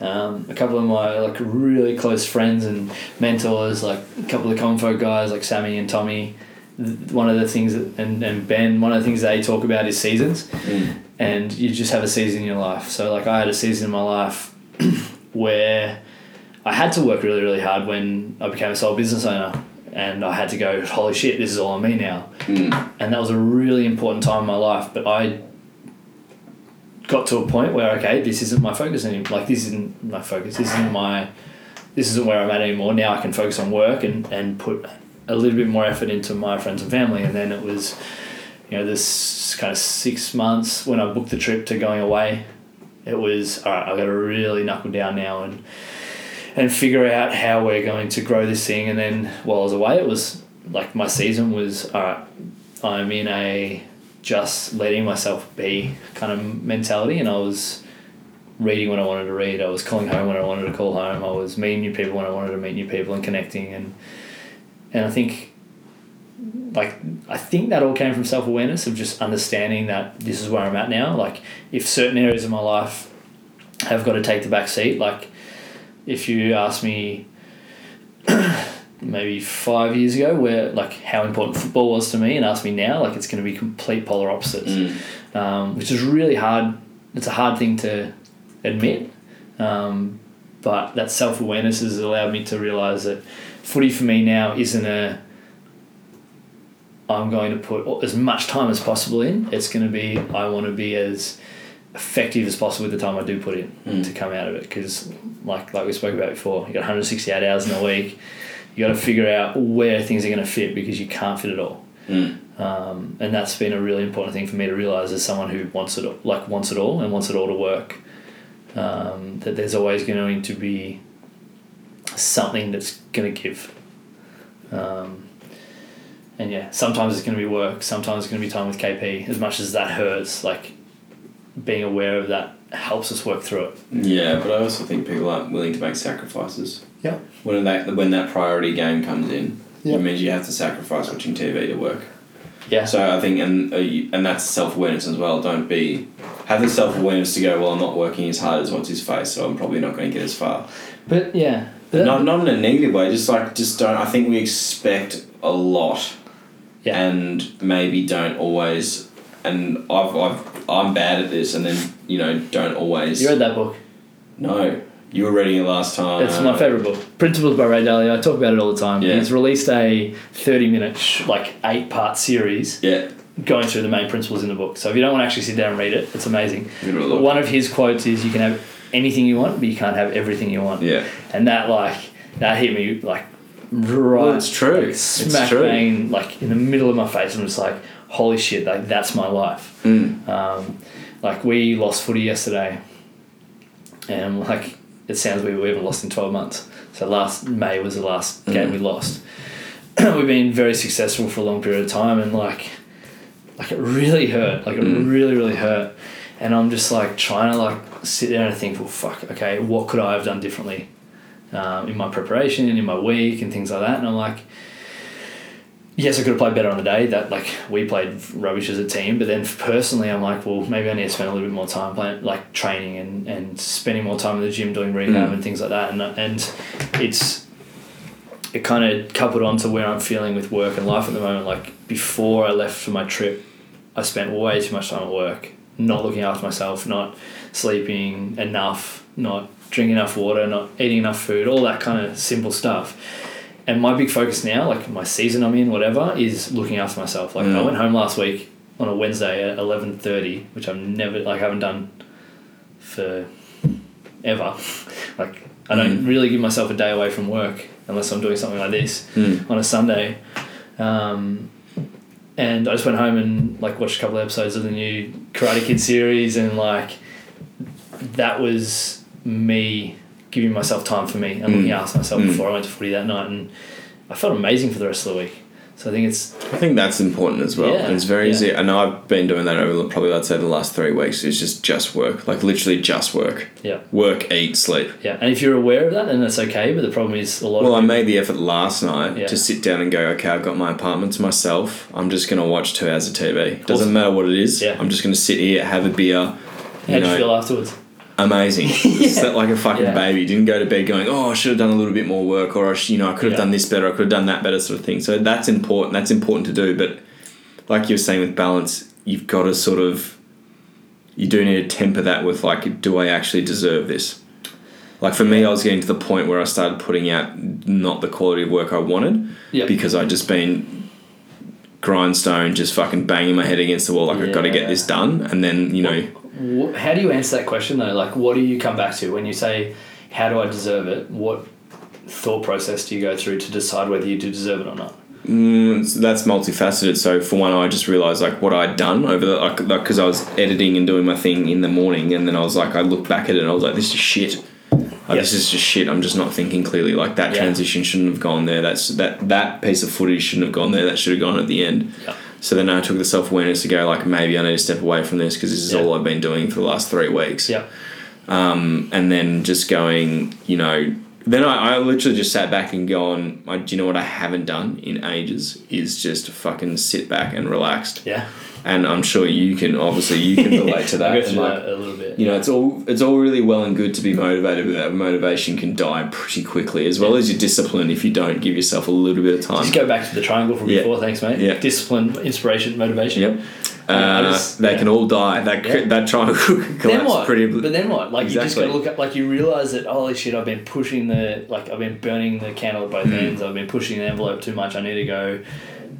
um, a couple of my like really close friends and mentors, like a couple of Confo guys like Sammy and Tommy. One of the things that, and, and Ben, one of the things they talk about is seasons, Mm. and you just have a season in your life. So like I had a season in my life where I had to work really really hard when I became a sole business owner, and I had to go, holy shit, this is all on me now Mm. and that was a really important time in my life. But I got to a point where okay, this isn't my focus anymore. Like this isn't my focus. This isn't my. This isn't where I'm at anymore. Now I can focus on work and and put a little bit more effort into my friends and family. And then it was, you know, this kind of six months when I booked the trip to going away. It was all right. I got to really knuckle down now and and figure out how we're going to grow this thing. And then while I was away, it was like my season was all right. I'm in a just letting myself be kind of mentality, and I was reading when I wanted to read. I was calling home when I wanted to call home. I was meeting new people when I wanted to meet new people and connecting, and and I think like I think that all came from self awareness of just understanding that this is where I'm at now. Like if certain areas of my life have got to take the back seat, like if you ask me maybe five years ago where like how important football was to me and ask me now like it's going to be complete polar opposites Mm. um, which is really hard it's a hard thing to admit um, but that self-awareness has allowed me to realize that footy for me now isn't a I'm going to put as much time as possible in it's going to be I want to be as effective as possible with the time I do put in Mm. to come out of it because like like we spoke about before you got 168 hours in a week you got to figure out where things are going to fit because you can't fit it all Mm. um, and that's been a really important thing for me to realize as someone who wants it like wants it all and wants it all to work um, that there's always going to be something that's going to give um, and yeah sometimes it's going to be work sometimes it's going to be time with KP as much as that hurts like being aware of that helps us work through it Yeah, but I also think people aren't willing to make sacrifices. Yeah. When that when that priority game comes in, Yeah. it means you have to sacrifice watching TV to work. yeah So I think, and uh, and that's self awareness as well. Don't be have the self awareness to go. Well, I'm not working as hard as what's his face, so I'm probably not going to get as far. but yeah but Not not in a negative way. Just like just don't. I think we expect a lot, Yeah. and maybe don't always. And I've, I've I'm bad at this, and then you know don't always. you read that book No, you were reading it last time. It's my favorite book. Principles by Ray Dalio. I talk about it all the time. Yeah. He's released a 30 minute, sh- like eight part series Yeah, going through the main principles in the book. So if you don't want to actually sit down and read it, it's amazing. give it a But look. one of his quotes is you can have anything you want, but you can't have everything you want. Yeah, And that, like, that hit me, like, right. Well, it's true. like, It's smack true. bang, like, in the middle of my face. I'm just like, holy shit, like, that's my life. mm. Um, like we lost footy yesterday, and like it sounds weird, we haven't lost in twelve months. So last May was the last game Mm. we lost. We've been very successful for a long period of time, and like, like it really hurt. Like it Mm. really, really hurt. And I'm just like trying to like sit there and think, well, fuck, okay, what could I have done differently um, in my preparation and in my week and things like that. And I'm like, yes, I could have played better on the day. That like we played rubbish as a team, but then personally, I'm like, well, maybe I need to spend a little bit more time playing, like training and, and spending more time in the gym doing rehab Mm. and things like that. And and it's it kind of coupled on to where I'm feeling with work and life at the moment. Like before I left for my trip, I spent way too much time at work, not looking after myself, not sleeping enough, not drinking enough water, not eating enough food, all that kind of simple stuff. And my big focus now, like my season I'm in, whatever, is looking after myself. Like I Mm. went home last week on a Wednesday at eleven thirty, which I've never like haven't done for ever. like I don't Mm. really give myself a day away from work unless I'm doing something like this Mm. on a Sunday. Um, and I just went home and like watched a couple of episodes of the new Karate Kid series and like that was me giving myself time for me and looking Mm. after myself Mm. before I went to footy that night and I felt amazing for the rest of the week. So I think it's I think that's important as well. Yeah, And it's very yeah. easy. And I've been doing that over probably I'd say the last three weeks. It's just just work, like literally just work. yeah. Work, eat, sleep. Yeah. And if you're aware of that then that's okay, but the problem is a lot Well, I made the effort last night Yeah. to sit down and go, okay, I've got my apartment to myself. I'm just going to watch two hours of TV. Doesn't Awesome. matter what it is. Yeah. I'm just going to sit here, have a beer. How'd You you know, feel afterwards? Amazing. Slept like a fucking Yeah. baby. Didn't go to bed going, oh, I should have done a little bit more work, or I sh- you know, I could have Yeah. done this better. I could have done that better, sort of thing. So that's important. That's important to do. But like you were saying with balance, you've got to sort of, you do need to temper that with like, do I actually deserve this? Like for me, I was getting to the point where I started putting out not the quality of work I wanted Yeah. because I'd just been grindstone, just fucking banging my head against the wall, like I've got to get this done, and then you know. Wh- How do you answer that question though? Like, what do you come back to when you say, "How do I deserve it?" What thought process do you go through to decide whether you do deserve it or not? Mm, so that's multifaceted. So for one, I just realized like what I'd done over the like because I was editing and doing my thing in the morning, and then I was like, I looked back at it and I was like, this is shit. Like, Yep. This is just shit. I'm just not thinking clearly. Like that Yeah. transition shouldn't have gone there. That's that that piece of footage shouldn't have gone there. That should have gone at the end. Yeah. So then I took the self awareness to go like maybe I need to step away from this because this is Yeah. all I've been doing for the last three weeks. Yeah. Um, and then just going, you know, then I, I literally just sat back and gone, I, do you know what I haven't done in ages is just fucking sit back and relaxed. Yeah. And I'm sure you can, obviously, you can relate to that. And, like, that a little bit. you know, it's all it's all really well and good to be motivated, but that motivation can die pretty quickly, as well as your discipline if you don't give yourself a little bit of time. Just go back to the triangle from Yeah. before. Thanks, mate. Yeah. Discipline, inspiration, motivation. Yep. Uh, just- they yeah. can all die. That Yeah. that triangle could Then what? pretty. but then what? Like you just got to look at like you realize that holy shit, I've been pushing the like I've been burning the candle at both Hmm. ends. I've been pushing the envelope too much. I need to go,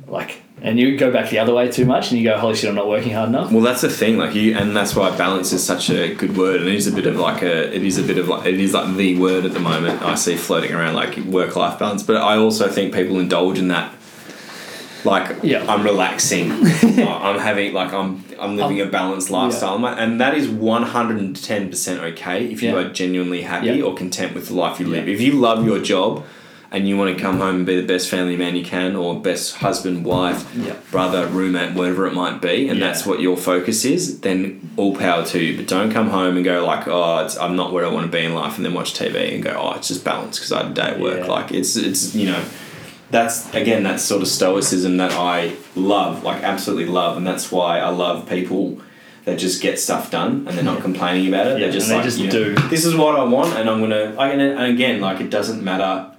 like, and you go back the other way too much, and you go, holy shit, I'm not working hard enough. Well, that's the thing, like you, and that's why balance is such a good word, and it is a bit of like a, it is a bit of like, it is like the word at the moment. I see floating around like work life balance, but I also think people indulge in that. Like, Yeah. I'm relaxing, I'm having like I'm I'm living a balanced lifestyle, and that is one hundred and ten percent okay if you Yeah. are genuinely happy Yeah. or content with the life you live. Yeah. If you love your job. And you want to come home and be the best family man you can, or best husband, wife, Yeah. brother, roommate, whatever it might be, and Yeah. that's what your focus is, then all power to you. But don't come home and go like, oh, it's, I'm not where I want to be in life, and then watch TV and go, oh, it's just balance because I had a day at work. Yeah. Like it's it's you know, that's again that sort of stoicism that I love, like absolutely love, and that's why I love people. That just get stuff done and they're not complaining about it. Yeah, they're just and they like, just you know, do. This is what I want, and I'm gonna. I can, and again, like it doesn't matter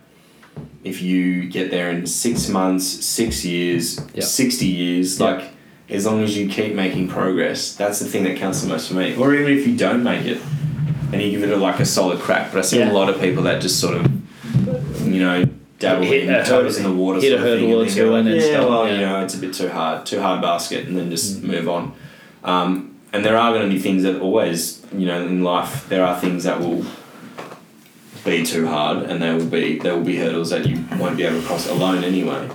if you get there in six months, six years, Yeah. 60 years, Yeah. like as long as you keep making progress, that's the thing that counts the most for me. Or even if you don't make it and you give it a, like a solid crack. But I see Yeah. a lot of people that just sort of, you know, dabble Hit in toes in the water hit a sort of thing, hurdle or two and then yeah, stop, well, yeah. you know, it's a bit too hard, too hard basket, and then just Mm. move on. Um, and there are going to be things that always, you know, in life, there are things that will be too hard, and there will be there will be hurdles that you won't be able to cross alone anyway.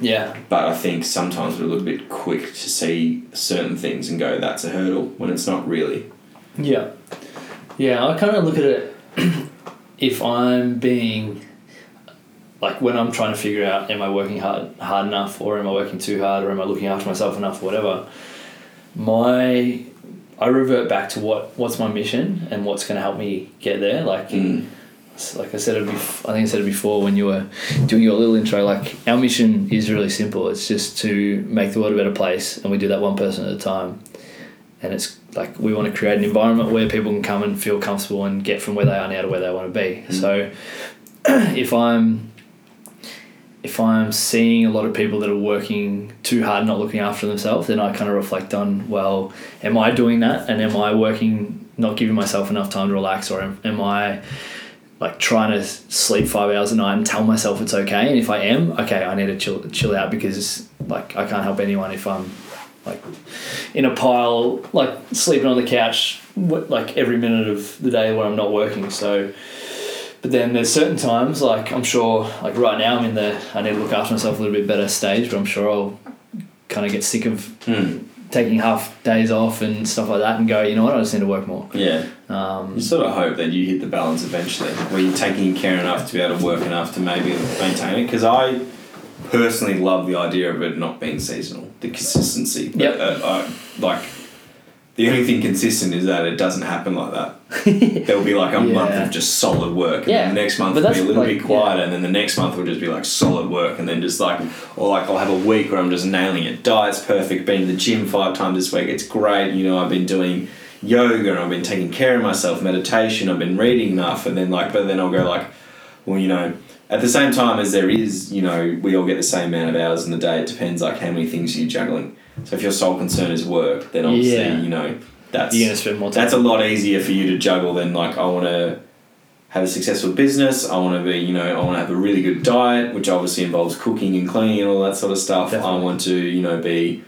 Yeah. But I think sometimes we're a little bit quick to see certain things and go, "That's a hurdle," when it's not really. Yeah. Yeah, I kind of look at it if I'm being like when I'm trying to figure out am I working hard hard enough or am I working too hard or am I looking after myself enough or whatever. My I revert back to what what's my mission and what's going to help me get there. Like Mm. Like I said it. Bef- I think I said it before when you were doing your little intro. Like our mission is really simple. It's just to make the world a better place, and we do that one person at a time. And it's like we want to create an environment where people can come and feel comfortable and get from where they are now to where they want to be. Mm. So if I'm if I'm seeing a lot of people that are working too hard, not looking after themselves, then I kind of reflect on, well, am I doing that? And am I working, not giving myself enough time to relax? Or am, am I like trying to sleep five hours a night and tell myself it's okay? And if I am, okay, I need to chill, chill out because like I can't help anyone if I'm like in a pile, like sleeping on the couch, like every minute of the day when I'm not working. So, but then there's certain times, like I'm sure, like right now, I'm in the I need to look after myself a little bit better stage, but I'm sure I'll kind of get sick of Hmm. Taking half days off and stuff like that, and go, you know what, I just need to work more. Yeah. Um, You sort of hope that you hit the balance eventually, where you're taking care enough to be able to work enough to maybe maintain it. Because I personally love the idea of it not being seasonal, the consistency. But, Yep. uh, I, like, the only thing consistent is that it doesn't happen like that. There'll be like a month of just solid work, and Yeah, the next month will be a little like- bit quieter, and then the next month will just be like solid work, and then just like, or like I'll have a week where I'm just nailing it. Diet's perfect, been to the gym five times this week, it's great. You know, I've been doing yoga and I've been taking care of myself, meditation, I've been reading enough, and then like, but then I'll go like, well, you know, at the same time as there is, you know, we all get the same amount of hours in the day. It depends like how many things you're juggling. So if your sole concern is work, then obviously Yeah. you know that's you're gonna spend more time. that's a lot easier for you to juggle than like I want to have a successful business. I want to be, you know, I want to have a really good diet, which obviously involves cooking and cleaning and all that sort of stuff. I want to, you know, be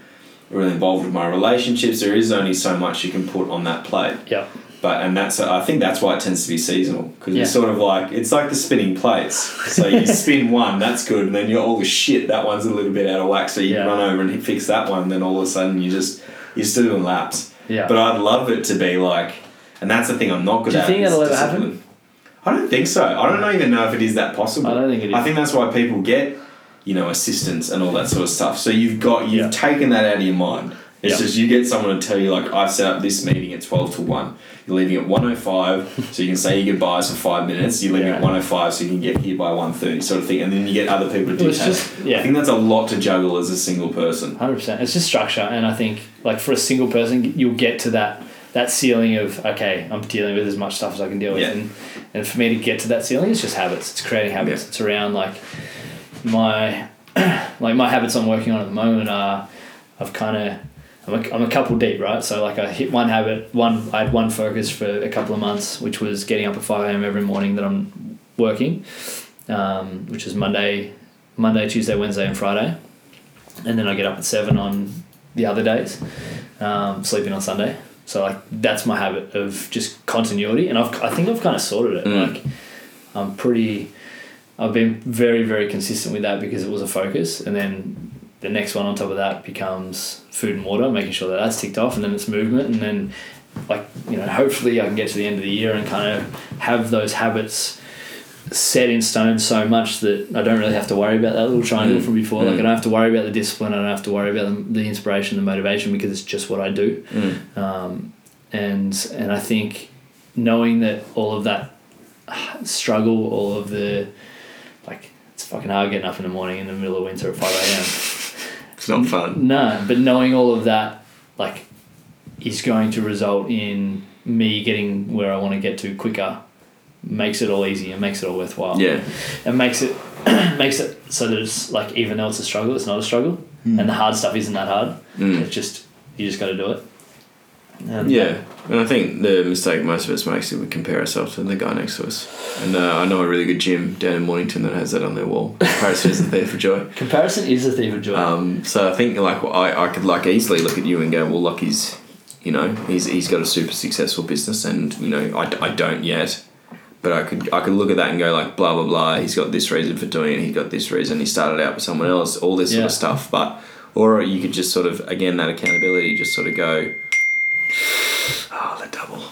really involved with my relationships. There is only so much you can put on that plate. yeah, But and that's I think that's why it tends to be seasonal because Yeah. it's sort of like it's like the spinning plates. So you spin one, that's good, and then you're all the shit. That one's a little bit out of whack, so you Yeah. run over and fix that one. Then all of a sudden you just you're still doing laps. yeah. But I'd love it to be like, and that's the thing I'm not good Do you at. think is that'll ever discipline. I don't think so. I don't even know if it is that possible. I don't think it is. I think that's why people get, you know, assistance and all that sort of stuff. So you've got you've Yeah. taken that out of your mind. It's Yeah. just you get someone to tell you like I've set up this meeting at twelve to one. You're leaving at one oh five, so you can say your goodbyes for five minutes. You're leaving Yeah. at one oh five, so you can get here by one thirty, sort of thing. And then you get other people to do just- yeah. I think that's a lot to juggle as a single person. Hundred percent. It's just structure, and I think like for a single person, you'll get to that that ceiling of okay, I'm dealing with as much stuff as I can deal with, Yeah. and and for me to get to that ceiling, it's just habits. It's creating habits. Yeah. It's around like my like my habits I'm working on at the moment are I've kind of I'm a, I'm a couple deep, right? So like I hit one habit, one I had one focus for a couple of months, which was getting up at five a.m. every morning that I'm working, um, which is Monday, Monday, Tuesday, Wednesday, and Friday, and then I get up at seven on the other days, um, sleeping on Sunday. So like that's my habit of just continuity, and I've I think I've kind of sorted it. Mm. Like I'm pretty. I've been very very consistent with that because it was a focus, and then the next one on top of that becomes food and water, making sure that that's ticked off, and then it's movement, and then like you know hopefully I can get to the end of the year and kind of have those habits set in stone so much that I don't really have to worry about that little triangle Mm. from before. Like Mm. I don't have to worry about the discipline. I don't have to worry about the, the inspiration, the motivation because it's just what I do. Mm. Um, and and I think knowing that all of that struggle, all of the like, it's fucking hard getting up in the morning in the middle of winter at five a.m. It's not fun. No, but knowing all of that, like, is going to result in me getting where I want to get to quicker. Makes it all easy and makes it all worthwhile. Yeah. and makes it makes it so that it's like even though it's a struggle, it's not a struggle, and the hard stuff isn't that hard. Mm. It's just you just got to do it. And Yeah, and I think the mistake most of us makes is we compare ourselves to the guy next to us. And uh, I know a really good gym down in Mornington that has that on their wall. Comparison isn't there for joy. comparison is a thief of joy. Um, so I think like I, I could like easily look at you and go, well, look, he's you know he's he's got a super successful business, and you know I, I don't yet. But I could I could look at that and go like blah blah blah. He's got this reason for doing it. He got this reason. He started out with someone else. All this sort of stuff. But or you could just sort of again that accountability, just sort of go, oh the double.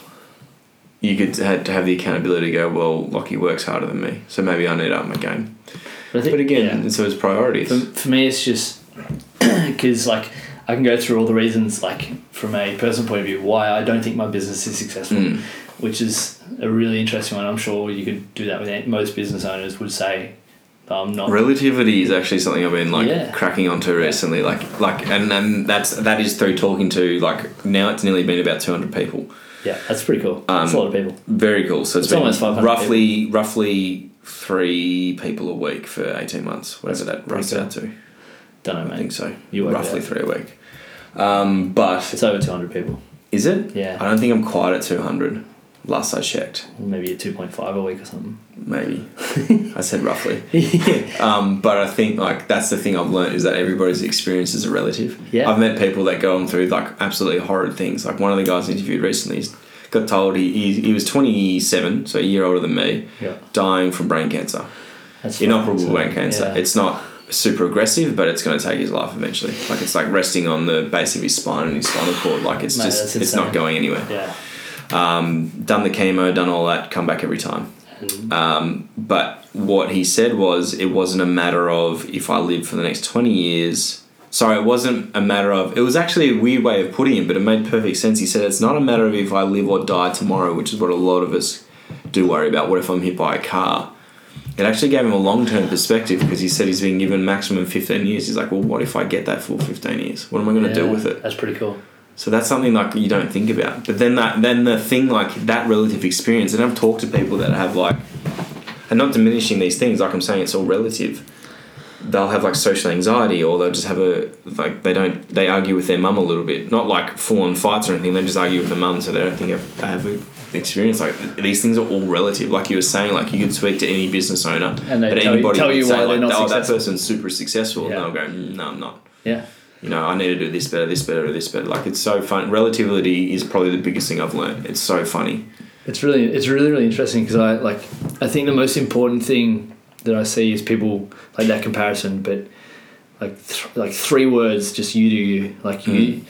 You could have to have the accountability to go. Well, Lockie works harder than me, so maybe I need to up my game. but, I think, But again, yeah. so it's priorities. For, for me, it's just because like I can go through all the reasons, like from a personal point of view, why I don't think my business is successful, Mm. which is a really interesting one. I'm sure you could do that with any- most business owners would say, I'm not. Relativity is actually something I've been like Yeah. cracking onto recently. Like like and, and that's that is through talking to like now it's nearly been about two hundred people. Yeah, that's pretty cool. that's a Um, lot of people. Very cool. So it's, It's been almost 500 roughly roughly three people a week for eighteen months, whatever That's that runs cool. out to. Don't know, I mate. think so. You roughly three a week. Um, but It's over 200 people. is it? Yeah. I don't think I'm quite at two hundred. Last I checked, Maybe a 2.5 a week or something. maybe. I said roughly. yeah. Um, but I think like that's the thing I've learned is that everybody's experiences are relative. Yeah. I've met people that go on through like absolutely horrid things. Like one of the guys I interviewed recently got told he, he, he was 27, so a year older than me, Yeah. dying from brain cancer. That's Inoperable brain cancer. Yeah. It's not super aggressive, but it's going to take his life eventually. Like it's like resting on the base of his spine and his spinal cord. Like it's Mate, just it's not going anywhere. yeah. Um, done the chemo, done all that, come back every time. Um, but what he said was it wasn't a matter of if I live for the next 20 years. Sorry, it wasn't a matter of. It was actually a weird way of putting it, but it made perfect sense. He said it's not a matter of if I live or die tomorrow, which is what a lot of us do worry about. What if I'm hit by a car? It actually gave him a long term perspective because he said he's been given maximum 15 years. He's like, well, what if I get that full 15 years? What am I going to do with it? That's pretty cool. So that's something like you don't think about. But then that then the thing like that relative experience, and I've talked to people that have like, and not diminishing these things. Like I'm saying, it's all relative. They'll have like social anxiety, or they'll just have a like they don't they argue with their mum a little bit. Not like full on fights or anything. They just argue with their mum, so they don't think they have a experience. Like these things are all relative. Like you were saying, like you could speak to any business owner, And they but tell you- anybody tell would you say, why they're like, not oh, that successful." person's super successful, Yeah. and they'll go, "Mm, no, I'm not Yeah. You know, I need to do this better, this better, this better. Like it's so fun. Relativity is probably the biggest thing I've learned. It's so funny. It's really, it's really, really interesting because I like, I think the most important thing that I see is people like that comparison, but like, th- like three words, just you do you. Like you, mm.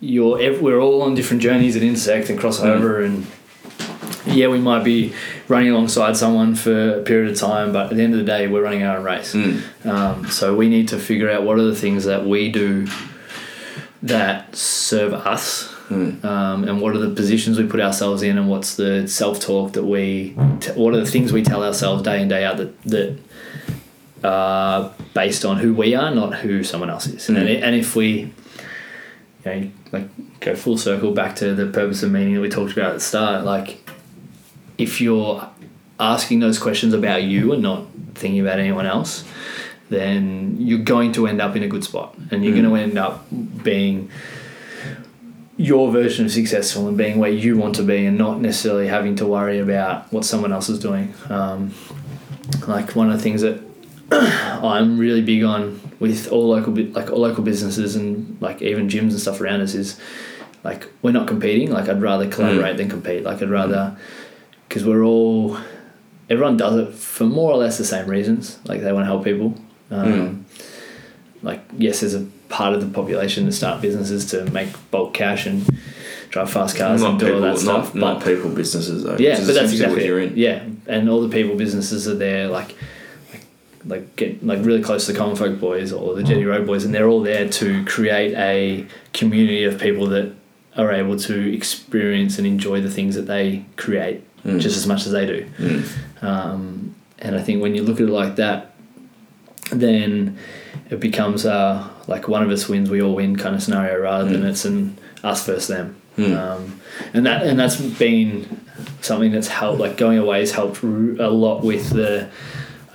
you're, we're all on different journeys that intersect and cross over, mm. and yeah, we might be running alongside someone for a period of time, but at the end of the day, we're running our own race. Mm. Um, so we need to figure out what are the things that we do that serve us, Mm. um, and what are the positions we put ourselves in, and what's the self talk that we, t- what are the things we tell ourselves day in day out that that are based on who we are, not who someone else is. And, Mm. and if we, you know, like go full circle back to the purpose of meaning that we talked about at the start, like if you're asking those questions about you and not thinking about anyone else, then you're going to end up in a good spot and you're Mm. going to end up being your version of successful and being where you want to be and not necessarily having to worry about what someone else is doing. Um, like one of the things that I'm really big on with all local like all local businesses and like even gyms and stuff around us is like we're not competing. Like I'd rather collaborate than compete. Like I'd rather because we're all everyone does it for more or less the same reasons. Like they want to help people. Um, Like yes, there's a part of the population that start businesses to make bulk cash and drive fast cars not and do people, all that stuff. not, but not people businesses though. yeah, but that's exactly what you're in. Yeah, and all the people businesses are there, like, like, like get like really close to the Common Folk Boys or the Jetty Road Boys, and they're all there to create a community of people that are able to experience and enjoy the things that they create Mm. just as much as they do. Mm. Um, and I think when you look at it like that, then it becomes uh, like one of us wins, we all win kind of scenario, rather than Mm. it's an us versus them. Mm. Um, and that and that's been something that's helped. Like going away has helped r- a lot with the.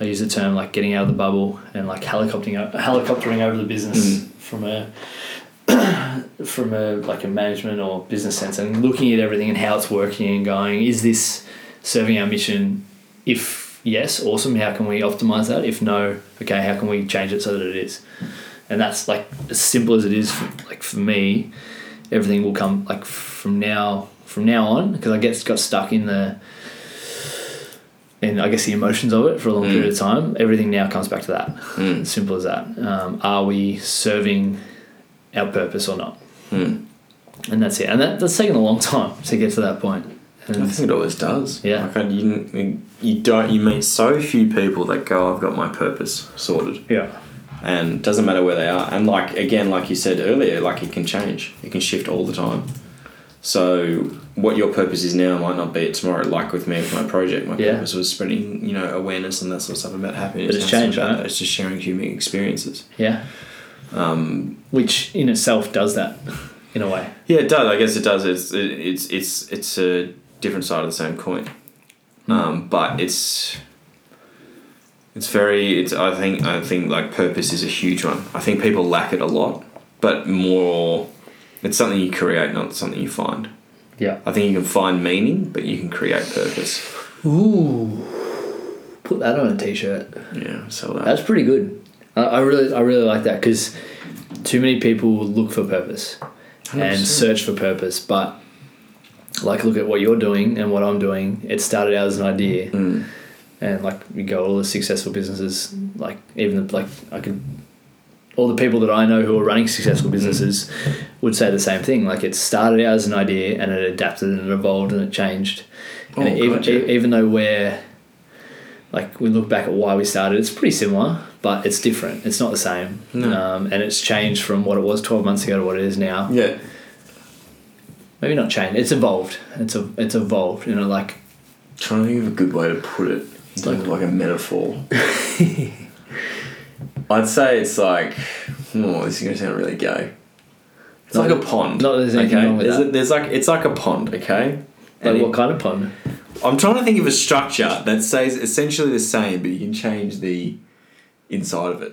I use the term like getting out of the bubble and like helicoptering helicoptering over the business Mm. from a from a like a management or business sense and looking at everything and how it's working and going is this serving our mission? If yes awesome. How can we optimize that? If no okay how can we change it so that it is? And that's like as simple as it is for, like for me everything will come like from now from now on because I guess got stuck in the in I guess the emotions of it for a long Mm. period of time. Everything now comes back to that. Mm. simple as that. Um, are we serving our purpose or not Mm. and that's it and that, that's taken a long time to get to that point I think it always does. Yeah. Like I, you, you don't you meet so few people that go, I've got my purpose sorted. yeah and it doesn't matter where they are. And like again, like you said earlier, like it can change, it can shift all the time. So what your purpose is now might not be it tomorrow. Like with me with my project, my Yeah. purpose was spreading you know awareness and that sort of stuff about happiness. But it's changed, right? It's just sharing human experiences. Yeah. Um, Which in itself does that, in a way. Yeah, it does. I guess it does. It's it, it's it's it's a different side of the same coin, um, but it's it's very. It's I think I think like purpose is a huge one. I think people lack it a lot, but more. It's something you create, not something you find. Yeah. I think you can find meaning, but you can create purpose. Ooh. Put that on a t-shirt. Yeah, so that. That's pretty good. I, I really, I really like that because too many people look for purpose and 100%. search for purpose, but like look at what you're doing and what I'm doing. It started out as an idea, Mm. and like you go all the successful businesses, like even the, like I could. All the people that I know who are running successful businesses would say the same thing. Like it started out as an idea and it adapted and it evolved and it changed. And Oh, even, gotcha. even though we're like we look back at why we started, it's pretty similar, but it's different. It's not the same, No. um, and it's changed from what it was twelve months ago to what it is now. Yeah. Maybe not changed. It's evolved. It's a, it's evolved. You know, like Trying to think of a good way to put it. It's like, like a metaphor. I'd say it's like, oh, this is gonna sound really gay. It's Not- like a pond. not there's anything okay? wrong with there's that. A, there's like it's like a pond, okay? like And what it- kind of pond? I'm trying to think of a structure that stays essentially the same, but you can change the inside of it.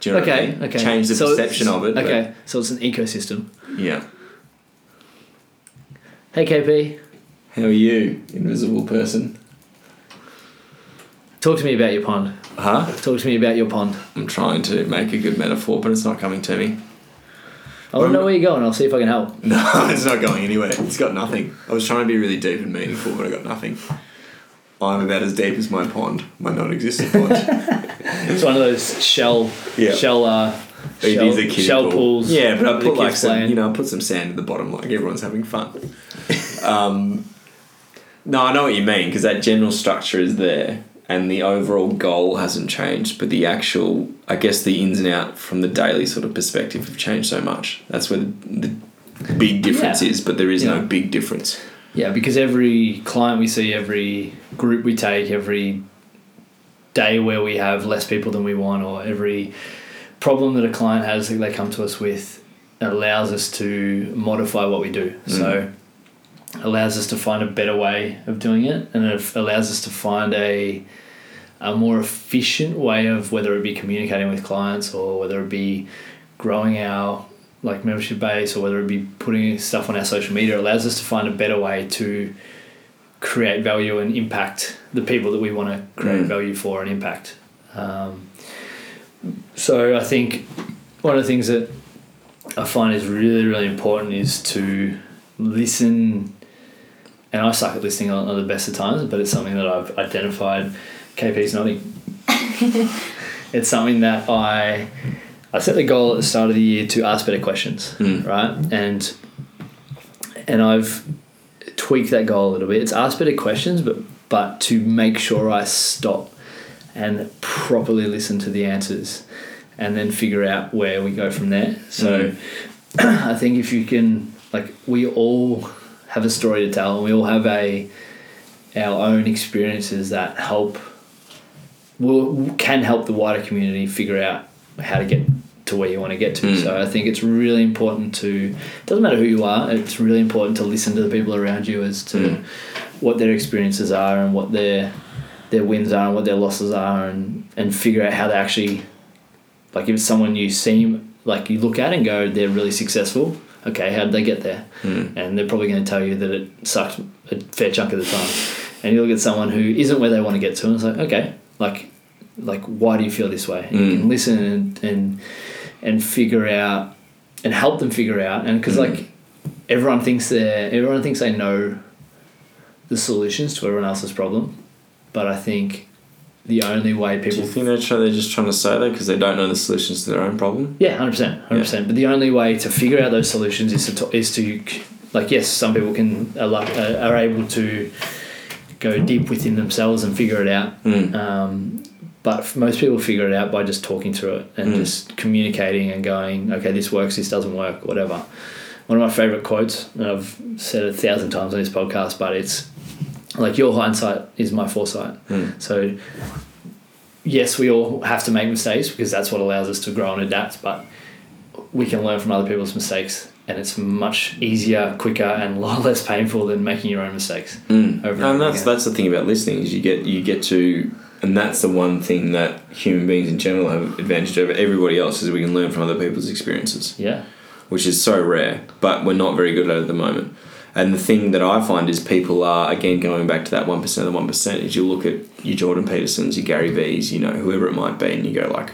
Do you know what I Okay, mean? okay. Change the So perception of it. Okay, so it's an ecosystem. yeah. Hey KP, How are you, invisible person? talk to me about your pond. Huh? Talk to me about your pond. I'm trying to make a good metaphor, but it's not coming to me. I want to know where you're going. I'll see if I can help. No, it's not going anywhere. It's got nothing. I was trying to be really deep and meaningful, but I got nothing. I'm about as deep as my pond, my non-existent pond. It's one of those shell, Yeah. shell, uh, It shell, is a kiddie shell pool. pools. Yeah, but I put like some, you know, I put some sand at the bottom, like everyone's having fun. um, no, I know what you mean because that general structure is there, and the overall goal hasn't changed, but the actual, I guess, the ins and out from the daily sort of perspective have changed so much. That's where the, the big difference Yeah. is, but there is Yeah. no big difference. Yeah, because every client we see, every group we take, every day where we have less people than we want, or every problem that a client has that they come to us with, allows us to modify what we do. So, mm. Allows us to find a better way of doing it, and it allows us to find a a more efficient way of whether it be communicating with clients or whether it be growing our like membership base or whether it be putting stuff on our social media it allows us to find a better way to create value and impact the people that we want to create Mm. value for and impact um, so I think one of the things that I find is really really important is to listen and I suck at listening on, on the best of times but it's something that I've identified KP's nodding it's something that I I set the goal at the start of the year to ask better questions, Mm. right? And and I've tweaked that goal a little bit. It's ask better questions, but but to make sure I stop and properly listen to the answers, and then figure out where we go from there. So I think if you can, like, we all have a story to tell, and we all have a our own experiences that help will can help the wider community figure out how to get to where you want to get to. Mm. So I think it's really important to doesn't matter who you are. It's really important to listen to the people around you as to Mm. what their experiences are and what their their wins are and what their losses are and and figure out how they actually like if it's someone you seem like you look at and go they're really successful. Okay, how did they get there? Mm. and they're probably going to tell you that it sucked a fair chunk of the time. And you look at someone who isn't where they want to get to, and it's like, okay, like, like why do you feel this way? And You Mm. can listen and and and figure out and help them figure out, and because Mm. like everyone thinks they everyone thinks they know the solutions to everyone else's problem, but I think the only way people. Do you think they're, try, they're just trying to say that because they don't know the solutions to their own problem? Yeah, hundred percent, hundred percent. But the only way to figure out those solutions is to to is to like yes, some people can are, uh, are able to go deep within themselves and figure it out. Mm. Um, but most people figure it out by just talking through it and Mm. just communicating and going, okay, this works, this doesn't work, whatever. One of my favorite quotes, and I've said it a thousand times on this podcast, but it's like your hindsight is my foresight. Mm. So, yes, we all have to make mistakes because that's what allows us to grow and adapt, but we can learn from other people's mistakes. And it's much easier, quicker, and a lot less painful than making your own mistakes. Mm. Over and and that's again. that's the thing about listening is you get you get to and that's the one thing that human beings in general have advantage over everybody else is we can learn from other people's experiences Yeah. which is so rare but we're not very good at it at the moment and the thing that I find is people are again going back to that one percent of the one percent is you look at your Jordan Petersons, your Gary V's, you know whoever it might be, and you go like,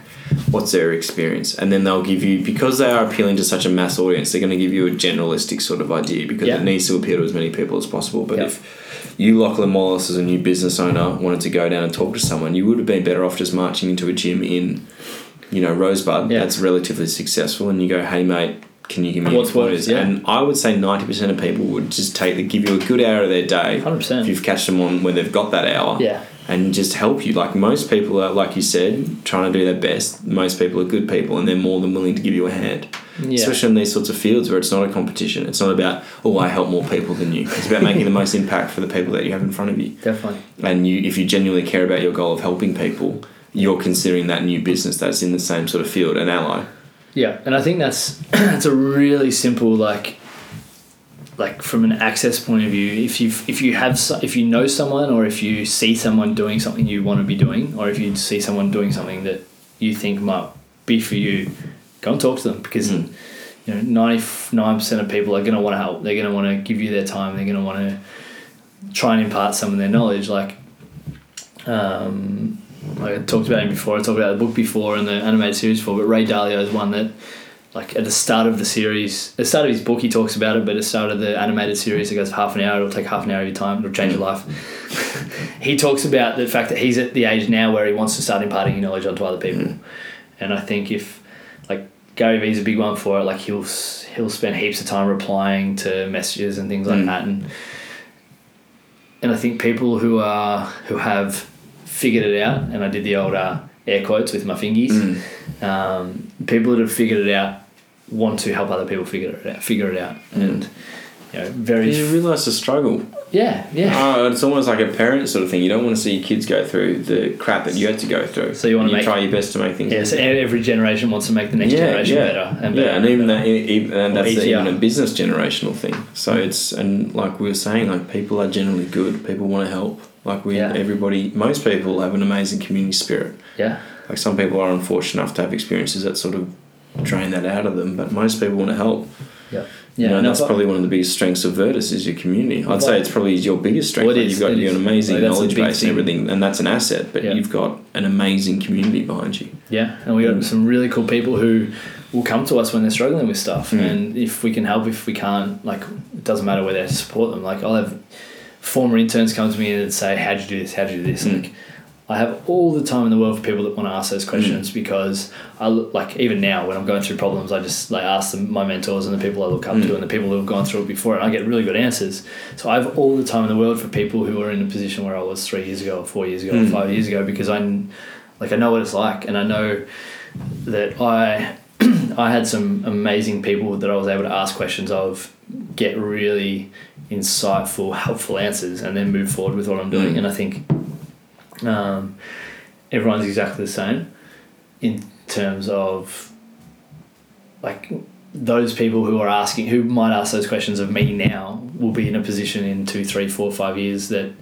what's their experience? And then they'll give you because they are appealing to such a mass audience, they're going to give you a generalistic sort of idea because Yeah. it needs to appeal to as many people as possible. But Yeah. if you Lachlan Wallace as a new business owner wanted to go down and talk to someone, you would have been better off just marching into a gym in, you know, Rosebud Yeah. that's relatively successful, and you go, hey mate. Can you give me What's worked, pointers? yeah. And I would say ninety percent of people would just take the give you a good hour of their day. 100%. If you've catched them on when they've got that hour, Yeah. and just help you. Like most people are, like you said, trying to do their best. Most people are good people, and they're more than willing to give you a hand. Yeah. Especially in these sorts of fields where it's not a competition. It's not about oh I help more people than you. It's about making the most impact for the people that you have in front of you. Definitely. And you, if you genuinely care about your goal of helping people, you're considering that new business that's in the same sort of field an ally. Yeah, and I think that's that's a really simple like like from an access point of view. If you if you have if you know someone or if you see someone doing something you want to be doing, or if you see someone doing something that you think might be for you, go and talk to them because Mm. you know ninety nine percent of people are going to want to help. They're going to want to give you their time. They're going to want to try and impart some of their knowledge. Like um, I talked about him before. I talked about the book before and the animated series before. But Ray Dalio is one that, like at the start of the series, at the start of his book, he talks about it. But at the start of the animated series, it goes half an hour. It'll take half an hour of your time. It'll change your life. he talks about the fact that he's at the age now where he wants to start imparting knowledge onto other people. And I think if, like Gary Vee's a big one for it. Like he'll he'll spend heaps of time replying to messages and things like Mm. that. And and I think people who are who have figured it out, and I did the old uh, air quotes with my fingies. Mm. Um, people that have figured it out want to help other people figure it out. Figure it out, and you know, very You realise the struggle. yeah, yeah. Oh, it's almost like a parent sort of thing. You don't want to see your kids go through the crap that you had to go through. So you wanna And make- try your best to make things. Yeah, so every generation wants to make the next Yeah, generation yeah. better and better. yeah, and even better. that, even, and that's easier. even a business generational thing. So it's and like we were saying, like people are generally good. People want to help. Like we, Yeah. everybody, most people have an amazing community spirit. yeah, Like some people are unfortunate enough to have experiences that sort of drain that out of them, but most people want to help. yeah, You yeah. know, and no, that's but- probably one of the biggest strengths of Virtus is your community. I'd But- say it's probably your biggest strength. Well, it you've got it is. an amazing Like, knowledge base and everything, and that's an asset. But Yeah. you've got an amazing community behind you. Yeah, and we got Mm. some really cool people who will come to us when they're struggling with stuff, Mm. and if we can help, if we can't, like it doesn't matter whether they support them. Like I'll have former interns come to me and say, "How'd you do this? How'd you do this?" Mm. Like I have all the time in the world for people that want to ask those questions because I look like even now when I'm going through problems, I just like ask them, my mentors and the people I look up Mm. to and the people who have gone through it before, and I get really good answers. So I have all the time in the world for people who are in a position where I was three years ago, or four years ago, or Mm. five years ago because I, like I know what it's like, and I know that I I had some amazing people that I was able to ask questions of, get really insightful, helpful answers, and then move forward with what I'm doing. Mm. And I think um, everyone's exactly the same in terms of like those people who are asking, who might ask those questions of me now, will be in a position in two, three, four, five years that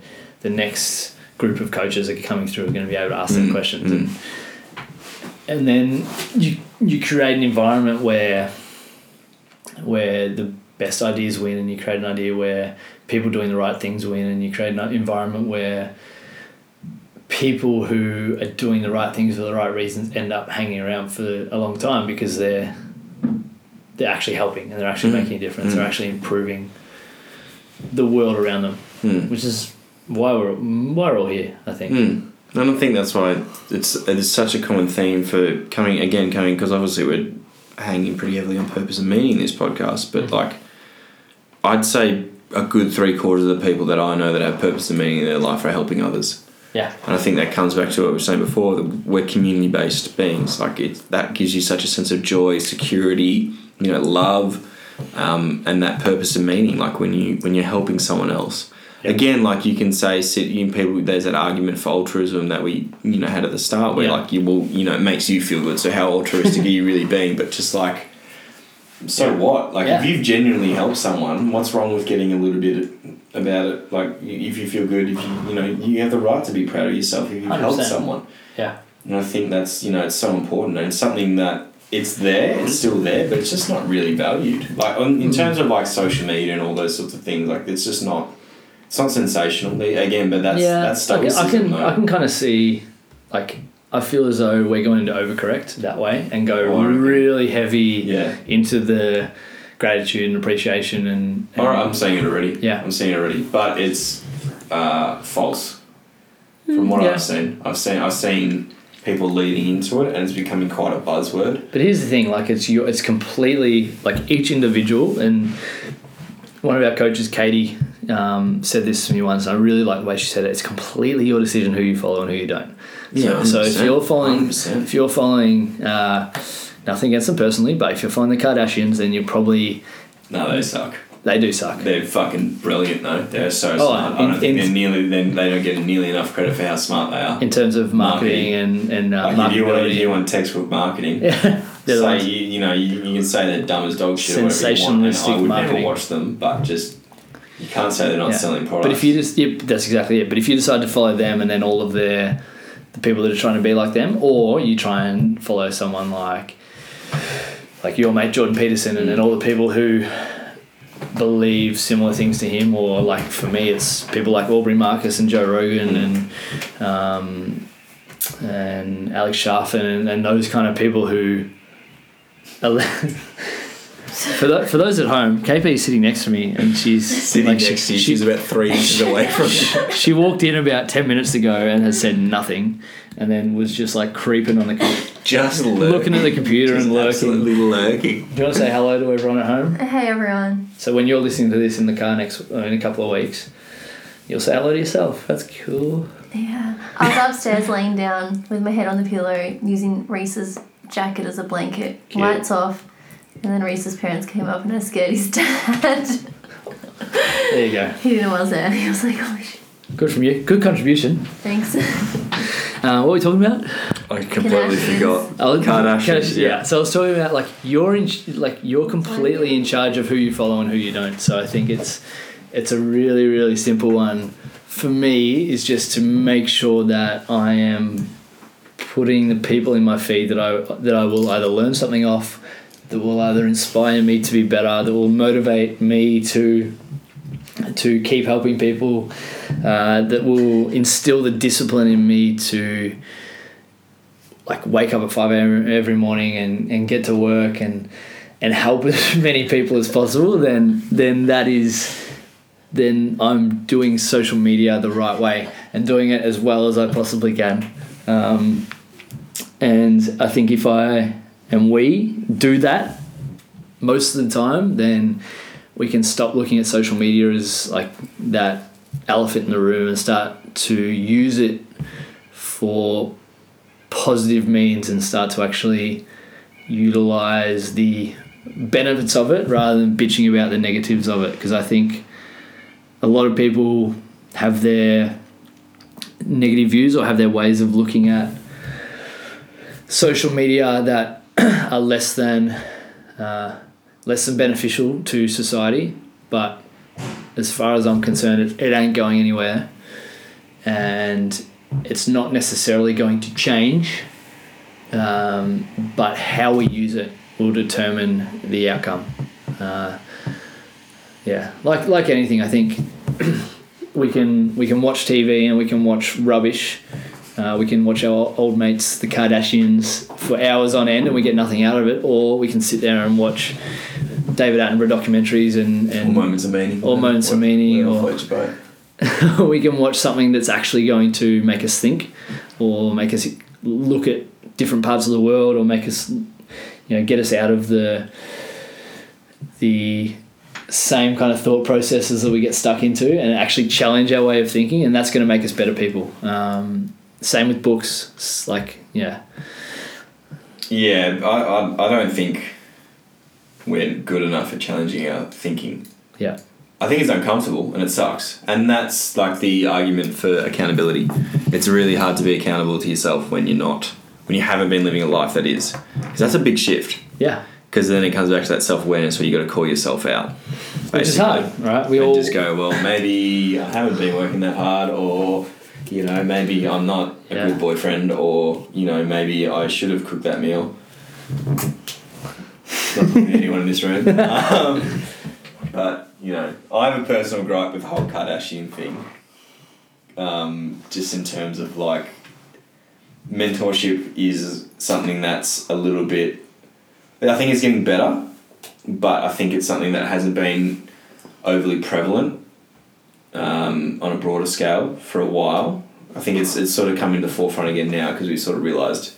the next group of coaches that are coming through are going to be able to ask them Mm, questions. mm. And, and then you you create an environment where where the best ideas win and you create an idea where people doing the right things win and you create an environment where people who are doing the right things for the right reasons end up hanging around for a long time because they're they're actually helping and they're actually Mm. making a difference Mm. they're actually improving the world around them Mm. which is why we're why we're all here I think Mm. And I think that's why it's it is such a common theme for coming again coming because obviously we're hanging pretty heavily on purpose and meaning in this podcast, but Mhm. like I'd say a good three quarters of the people that I know that have purpose and meaning in their life are helping others. Yeah. And I think that comes back to what we were saying before. That we're community based beings. Like it, that gives you such a sense of joy, security, you know, love, um, and that purpose and meaning. Like when you when you're helping someone else. Yeah. Again, like you can say, sit you know, people. There's that argument for altruism that we you know had at the start, where Yeah. like you will you know it makes you feel good. So how altruistic are you really being? But just like So what? Like, Yeah. if you've genuinely helped someone, what's wrong with getting a little bit about it? Like, if you feel good, if you you know, you have the right to be proud of yourself if you've helped 100%. someone. Yeah. And I think that's you know it's so important and it's something that it's there, it's still there, but it's just not really valued. Like on, in Mm. terms of like social media and all those sorts of things, like it's just not. It's not sensational again, but that's yeah. that's I can, I can. I can kind of see, like, I feel as though we're going to overcorrect that way and go Oh, really heavy Yeah. into the gratitude and appreciation and. and All right, I'm saying it already. Yeah. I'm seeing it already, but it's uh, false. From what yeah. I've seen, I've seen I've seen people leading into it, and it's becoming quite a buzzword. But here's the thing, like it's your, it's completely like each individual, and one of our coaches, Katie, um, said this to me once. And I really like the way she said it. It's completely your decision who you follow and who you don't. Yeah, So, so if you're following, 100%. if you're following, uh, nothing against them personally, but if you're following the Kardashians, then you're probably No, they suck. they do suck. They're fucking brilliant though. They're so Oh, smart. I don't think in- they're nearly. Then they don't get nearly enough credit for how smart they are. in terms of marketing, and and uh, Like if you want, if you want textbook marketing, yeah, they're the say ones- you, you know you, you can say they're dumb as dog shit or whatever you want, and I would marketing. never watch them, but just you can't say they're not Yeah. selling products. But if you just, yep, that's exactly it. But if you decide to follow them and then all of their, the people that are trying to be like them, or you try and follow someone like, like your mate Jordan Peterson, and then all the people who believe similar things to him, or like for me, it's people like Aubrey Marcus and Joe Rogan and, um, and Alex Sharfin and, and those kind of people who. are- For, tho- for those at home, KP is sitting next to me, and she's Sitting like, she- next to you, she- she's about three inches away from you. she walked in about 10 minutes ago and has said nothing and then was just like creeping on the com- Just lurking. looking at the computer Just and lurking absolutely lurking. do you want to say hello to everyone at home Hey everyone. so when you're listening to this in the car next uh, in a couple of weeks you'll say hello to yourself that's cool Yeah. I was upstairs laying down with my head on the pillow using Reese's jacket as a blanket. Cute. Lights off. And then Reese's parents came up and I scared his dad. there you go he didn't know I was there. He was like, oh shit. good from you good contribution Thanks. uh, what were we talking about I completely Kardashians. forgot. Oh, Kardashians, Kardashians, yeah. So I was talking about like you're in, like you're completely in charge of who you follow and who you don't. So I think it's it's a really really simple one for me is just to make sure that I am putting the people in my feed that I that I will either learn something off, that will either inspire me to be better, that will motivate me to to keep helping people, uh, that will instill the discipline in me to like wake up at 5 a.m. every morning and, and get to work and and help as many people as possible, then then that is then I'm doing social media the right way and doing it as well as I possibly can. Um, and I think if I and we do that most of the time, then we can stop looking at social media as like that elephant in the room and start to use it for positive means and start to actually utilize the benefits of it rather than bitching about the negatives of it. Because I think a lot of people have their negative views or have their ways of looking at social media that are less than uh, less than beneficial to society but as far as I'm concerned it, it ain't going anywhere. And it's not necessarily going to change um, but how we use it will determine the outcome. Uh, yeah like like anything I think we can we can watch TV and we can watch rubbish uh, we can watch our old mates the Kardashians for hours on end and we get nothing out of it or we can sit there and watch David Attenborough documentaries and, All and moments of meaning. All moments of meaning, or- floats your boat. we can watch something that's actually going to make us think or make us look at different parts of the world or make us you know get us out of the the same kind of thought processes that we get stuck into and actually challenge our way of thinking, and that's going to make us better people. Um, same with books. It's like, yeah, Yeah, I, I, I don't think we're good enough at challenging our thinking. yeah, I think it's uncomfortable and it sucks. And that's like the argument for accountability. It's really hard to be accountable to yourself when you're not, when you haven't been living a life that is. Because that's a big shift. yeah. Because then it comes back to that self awareness where you got to call yourself out. Which is basically. hard, right? We and all just go, well, maybe I haven't been working that hard, or you know, maybe I'm not a Yeah. good boyfriend, or you know, maybe I should have cooked that meal. Not anyone in this room, um, but you know, I have a personal gripe with the whole Kardashian thing. Um, just in terms of like, mentorship is something that's a little bit. I think it's getting better, but I think it's something that hasn't been overly prevalent um, on a broader scale for a while. I think it's it's sort of coming to the forefront again now because we sort of realised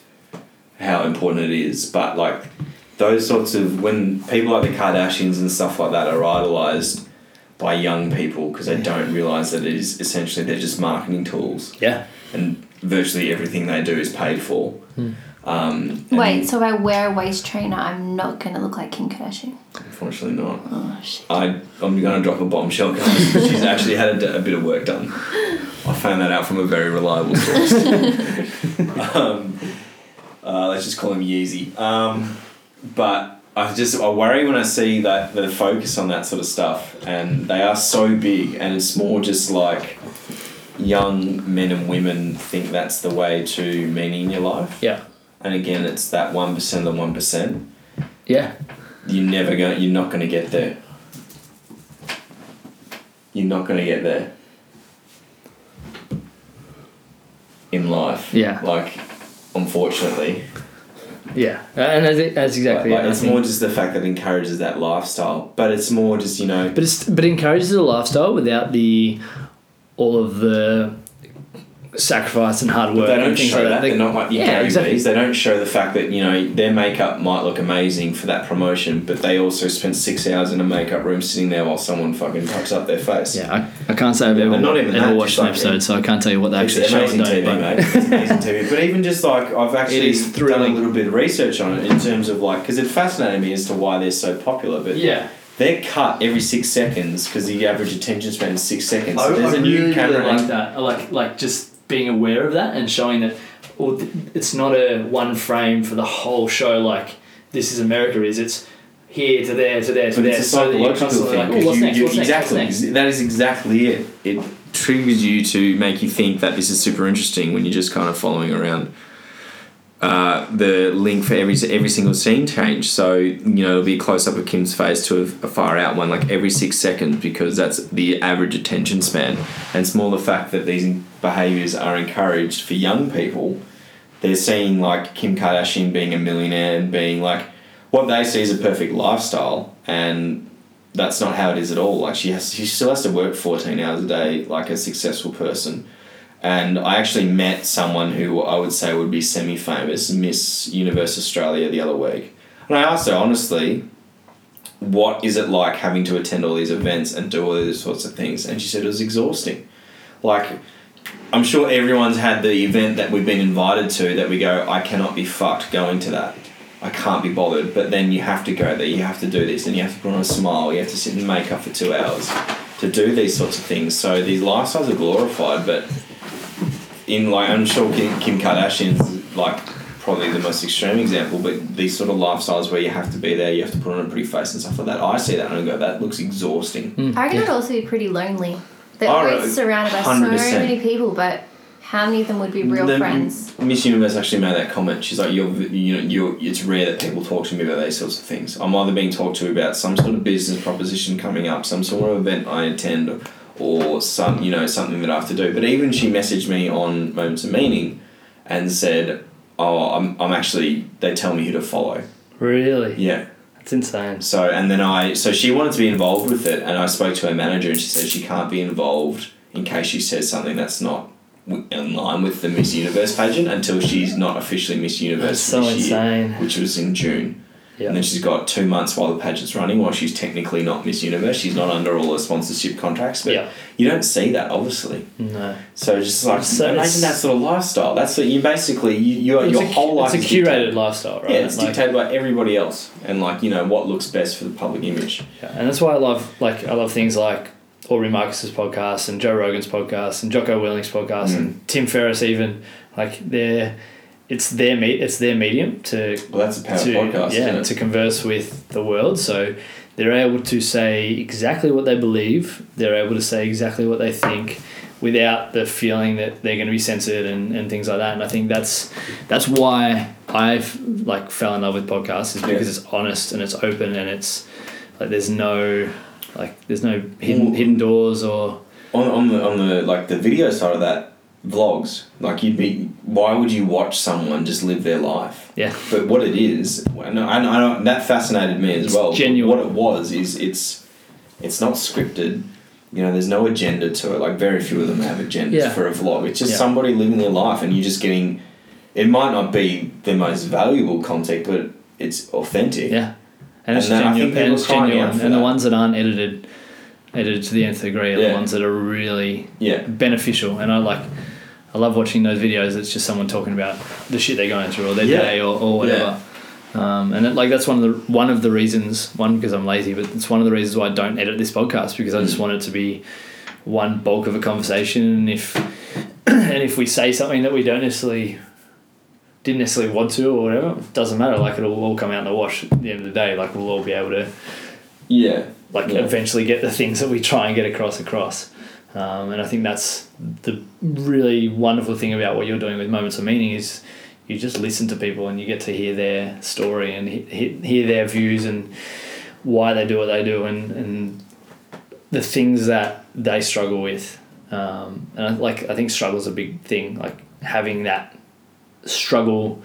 how important it is. But like those sorts of when people like the Kardashians and stuff like that are idolized by young people because they don't realise that it is essentially they're just marketing tools yeah. and virtually everything they do is paid for. Hmm. Um, Wait, so if I wear a waist trainer, I'm not gonna look like Kim Kardashian. Unfortunately, not. Oh shit. I, I'm going to drop a bombshell guys. She's actually had a, a bit of work done. I found that out from a very reliable source. um, uh, let's just call him Yeezy. Um, but I just I worry when I see that the focus on that sort of stuff, and they are so big, and it's more just like young men and women think that's the way to meaning in your life. Yeah. And again, it's that one percent of one percent. Yeah. You're never going. You're not going to get there. You're not going to get there. In life. Yeah. Like, unfortunately. Yeah. And that's, that's exactly Like, it. It's more just the fact that it encourages that lifestyle, but it's more just you know. But it's but it encourages a lifestyle without the all of the sacrifice and hard But work they don't things show like that. that. They're not like the Yeah, Gary exactly. Vees. They don't show the fact that you know their makeup might look amazing for that promotion, but they also spent six hours in a makeup room sitting there while someone fucking fucks up their face. Yeah, I, I can't say I've Yeah, ever, not even ever that, watched an like- episode, so I can't tell you what they It's actually show. amazing and TV, but- mate. It's amazing TV. But even just like I've actually done a little bit of research on it in terms of like because it fascinated me as to why they're so popular. But Yeah. they're cut every six seconds because the average attention span is six seconds. So there's I a new really, camera. really like that. I like like just being aware of that and showing that well, it's not a one frame for the whole show like this is America is. It's here to there to there to But there. it's a so psychological constantly thing. like, oh, what's you- next? What's next? exactly. What's next? That is exactly it. It triggers you to make you think that this is super interesting when you're just kind of following around. Uh, the link for every every single scene change. So you know it'll be a close up of Kim's face to a, a far out one, like every six seconds, because that's the average attention span. And more the fact that these behaviors are encouraged for young people. They're seeing like Kim Kardashian being a millionaire and being like what they see is a perfect lifestyle, and that's not how it is at all. Like she has, she still has to work fourteen hours a day, like a successful person. And I actually met someone who I would say would be semi famous, Miss Universe Australia, the other week. And I asked her honestly, what is it like having to attend all these events and do all these sorts of things? And she said it was exhausting. Like, I'm sure everyone's had the event that we've been invited to that we go, I cannot be fucked going to that. I can't be bothered. But then you have to go there, you have to do this, and you have to put on a smile, you have to sit in makeup for two hours to do these sorts of things. So these lifestyles are glorified, but in like I'm sure Kim, Kim Kardashian's like probably the most extreme example, but these sort of lifestyles where you have to be there, you have to put on a pretty face and stuff like that. I see that and I go, that looks exhausting. Hmm. I reckon it'd also be pretty lonely. They're always surrounded by so 100%. many people, but how many of them would be real The- friends? Miss Universe actually made that comment. She's like, "You're, you know, you're. It's rare that people talk to me about these sorts of things. I'm either being talked to about some sort of business proposition coming up, some sort of event I attend, or some, you know, something that I have to do." But even she messaged me on Moments of Meaning, and said, "Oh, I'm, I'm actually. They tell me who to follow." Really? Yeah. That's insane. So and then I so she wanted to be involved with it, and I spoke to her manager, and she said she can't be involved in case she says something that's not in line with the Miss Universe pageant until she's not officially Miss Universe That's so this year, insane. which was in June. Yeah. And then she's got two months while the pageant's running, while she's technically not Miss Universe. She's not under all the sponsorship contracts, but Yeah. you don't see that, obviously. No. So just like So imagine that sort of lifestyle. That's what you basically you, your It's your a, whole life. It's a curated dictated- lifestyle, right? Yeah, it's Like- dictated by everybody else, and like you know what looks best for the public image. Yeah, and that's why I love like I love things like Aubrey Marcus's podcast and Joe Rogan's podcast and Jocko Willink's podcast Mm. and Tim Ferriss even like they're it's their me it's their medium to Well, that's a power to podcast, yeah to converse with the world. So they're able to say exactly what they believe. They're able to say exactly what they think without the feeling that they're going to be censored and, and things like that. And I think that's that's why I've like fell in love with podcasts is because Yeah. it's honest and it's open and it's like there's no like there's no hidden Well- hidden doors or on, on the on the like the video side of that vlogs. Like you'd be why would you watch someone just live their life? Yeah. But what it is know, I that fascinated me as It's well genuine. what it was is it's it's not scripted. You know there's no agenda to it. Like very few of them have agendas Yeah. for a vlog. It's just Yeah. somebody living their life and you're just getting it might not be the most valuable content but it's authentic. Yeah. And, it's And then I think and it's people are crying out genuine and the ones that aren't edited edited to the nth degree are Yeah. the ones that are really yeah. beneficial. And I like I love watching those videos it's just someone talking about the shit they're going through or their Yeah. day or, or whatever um, and it, like that's one of the one of the reasons one because I'm lazy but it's one of the reasons why I don't edit this podcast because I just Mm. want it to be one bulk of a conversation and if and if we say something that we don't necessarily didn't necessarily want to or whatever it doesn't matter like it'll all come out in the wash at the end of the day like we'll all be able to yeah like Yeah. eventually get the things that we try and get across across. Um, and I think that's the really wonderful thing about what you're doing with Moments of Meaning is you just listen to people and you get to hear their story and he, he- hear their views and why they do what they do and, and the things that they struggle with. Um, and I, like I think struggle's a big thing. Like having that struggle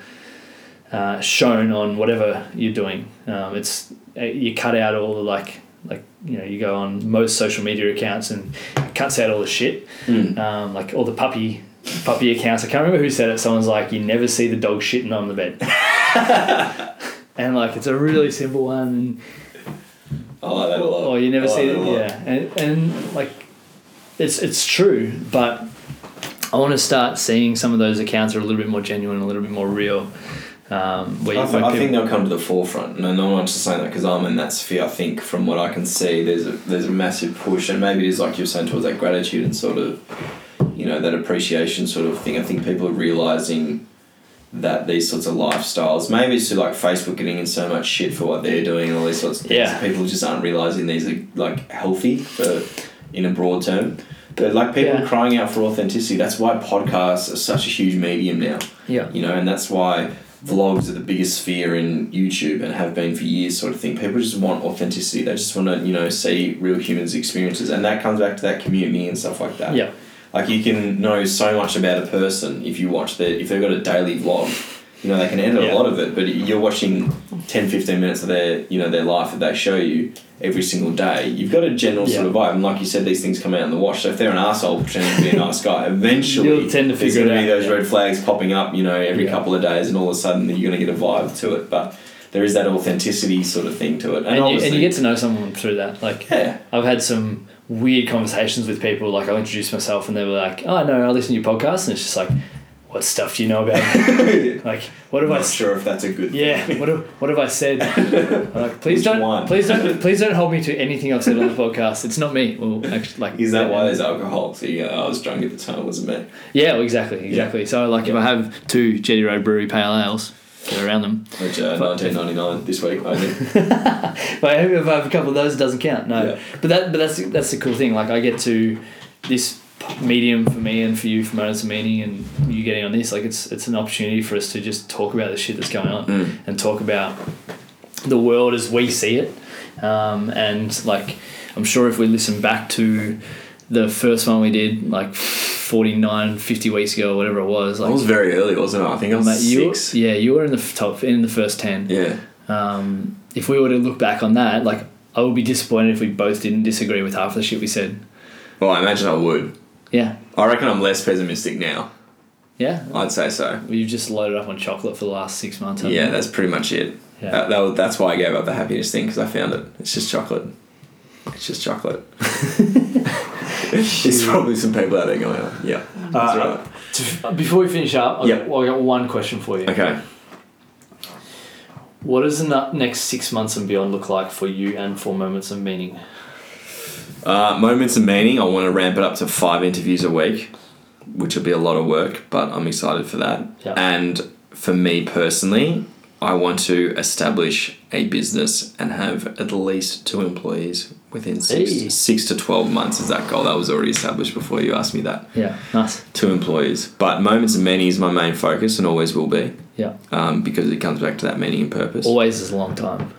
uh, shown on whatever you're doing. Um, it's uh, you cut out all the like like you know you go on most social media accounts and it cuts out all the shit. Mm. Um, like all the puppy puppy accounts. I can't remember who said it. Someone's like, you never see the dog shitting on the bed. and like it's a really simple one. And, I like that a lot or you never like see it. Yeah, and and like it's it's true, but I want to start seeing some of those accounts are a little bit more genuine, a little bit more real. Um, where, I, you- th- where I think they'll come to the forefront, and no one's just saying that because I'm in that sphere. I think from what I can see, there's a there's a massive push, and maybe it is like you're saying towards that gratitude and sort of, you know, that appreciation sort of thing. I think people are realizing that these sorts of lifestyles, maybe it's to like Facebook getting in so much shit for what they're doing and all these sorts of things. Yeah. People just aren't realizing these are like healthy for in a broad term. But like people Yeah. crying out for authenticity. That's why podcasts are such a huge medium now yeah. you know, and that's why vlogs are the biggest sphere in YouTube and have been for years, sort of thing. People just want authenticity. They just want to, you know, see real humans' experiences, and that comes back to that community and stuff like that. Yeah. Like you can know so much about a person if you watch their if they've got a daily vlog. You know, they can edit Yeah. a lot of it, but you're watching 10, 15 minutes of their, you know, their life that they show you every single day. You've got a general sort of vibe, and like you said, these things come out in the wash. So if they're an asshole pretending to be a nice guy, eventually You'll tend to there's going to be those yeah. red flags popping up, you know, every Yeah. couple of days, and all of a sudden you're going to get a vibe to it. But there is that authenticity sort of thing to it, and, And, you, and you get to know someone through that. Like yeah, I've had some weird conversations with people. Like I'll introduce myself and they were like, "Oh no, I listen to your podcast," and it's just like, "What stuff do you know about?" me?" like, what have I'm I? not s- sure if that's a good. Yeah, thing. what have, what have I said? Like, please Which don't, one? please don't, please don't hold me to anything I've said on the podcast. It's not me. Well, actually, like, Is that why there's alcohol? So you go, "Oh, I was drunk at the time, it wasn't me. Yeah, well, exactly, exactly. So, like, if I have two Jetty Road Brewery pale ales, get around them. Which uh, 1999 this week only. But if I have a couple of those, it doesn't count. No, Yeah. but that, but that's that's the cool thing. Like, I get to this medium for me and for you for moments of meaning, and you getting on this. Like, it's it's an opportunity for us to just talk about the shit that's going on Mm. and talk about the world as we see it. Um, and like, I'm sure if we listen back to the first one we did, like 49, 50 weeks ago, or whatever it was, I was very early, wasn't I? I think I was Mate, you, six. yeah, you were in the top in the first ten. Yeah. Um, if we were to look back on that, like I would be disappointed if we both didn't disagree with half the shit we said. Well, I imagine I would. Yeah, I reckon I'm less pessimistic now. yeah. I'd say so. You've just loaded up on chocolate for the last six months. haven't Yeah, you? that's pretty much it. Yeah. That, that was, that's why I gave up the happiness thing because I found it. It's just chocolate. It's just chocolate. There's probably some people out there going, oh, yeah, that's Uh, right. To- Before we finish up, I've, Yep. well, I've got one question for you. Okay. What does the nu- next six months and beyond look like for you and for Moments of Meaning? Uh, moments of meaning. I want to ramp it up to five interviews a week, which will be a lot of work, but I'm excited for that. Yeah. And for me personally, I want to establish a business and have at least two employees within six, Hey. six to 12 months is that goal. That was already established before you asked me that. Yeah, nice. Two employees. But moments of meaning is my main focus and always will be Yeah, um, because it comes back to that meaning and purpose. always is a long time.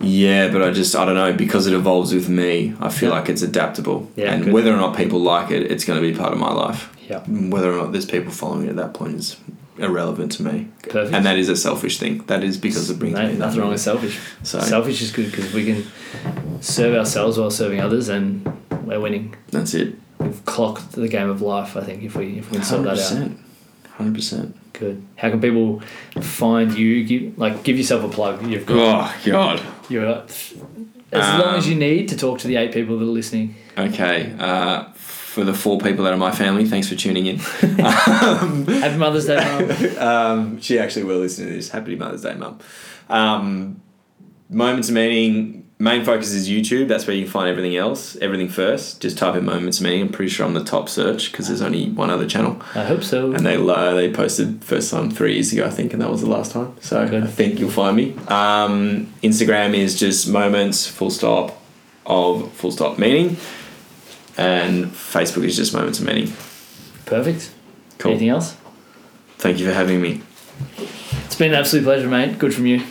Yeah, but I just I don't know because it evolves with me. I feel Yeah. like it's adaptable, Yeah, and good. whether or not people like it, it's going to be part of my life. Yeah, Whether or not there's people following it at that point is irrelevant to me, perfect. and that is a selfish thing. That is because it brings No, me nothing wrong with selfish. So Selfish is good because we can serve ourselves while serving others, and we're winning. that's it. We've clocked the game of life. I think if we if we can sort that out. Hundred percent. Good. How can people find you? Give, like, give yourself a plug. You've got. Oh God. You're as long as Um, you need to talk to the eight people that are listening. Okay. Uh, for the four people that are my family, thanks for tuning in. Happy Mother's Day, Mum. um, she actually will listen to this. Happy Mother's Day, Mum. Um, moments of meaning. Main focus is YouTube. That's where you can find everything else. Everything first. Just type in moments of meaning. I'm pretty sure I'm the top search because there's only one other channel, I hope so. and they uh, they posted first time three years ago, I think, and that was the last time. So Good. I think you'll find me. Um, Instagram is just moments full stop of full stop meaning, and Facebook is just moments of meaning. Perfect. Cool. Anything else? Thank you for having me. It's been an absolute pleasure, mate. Good from you.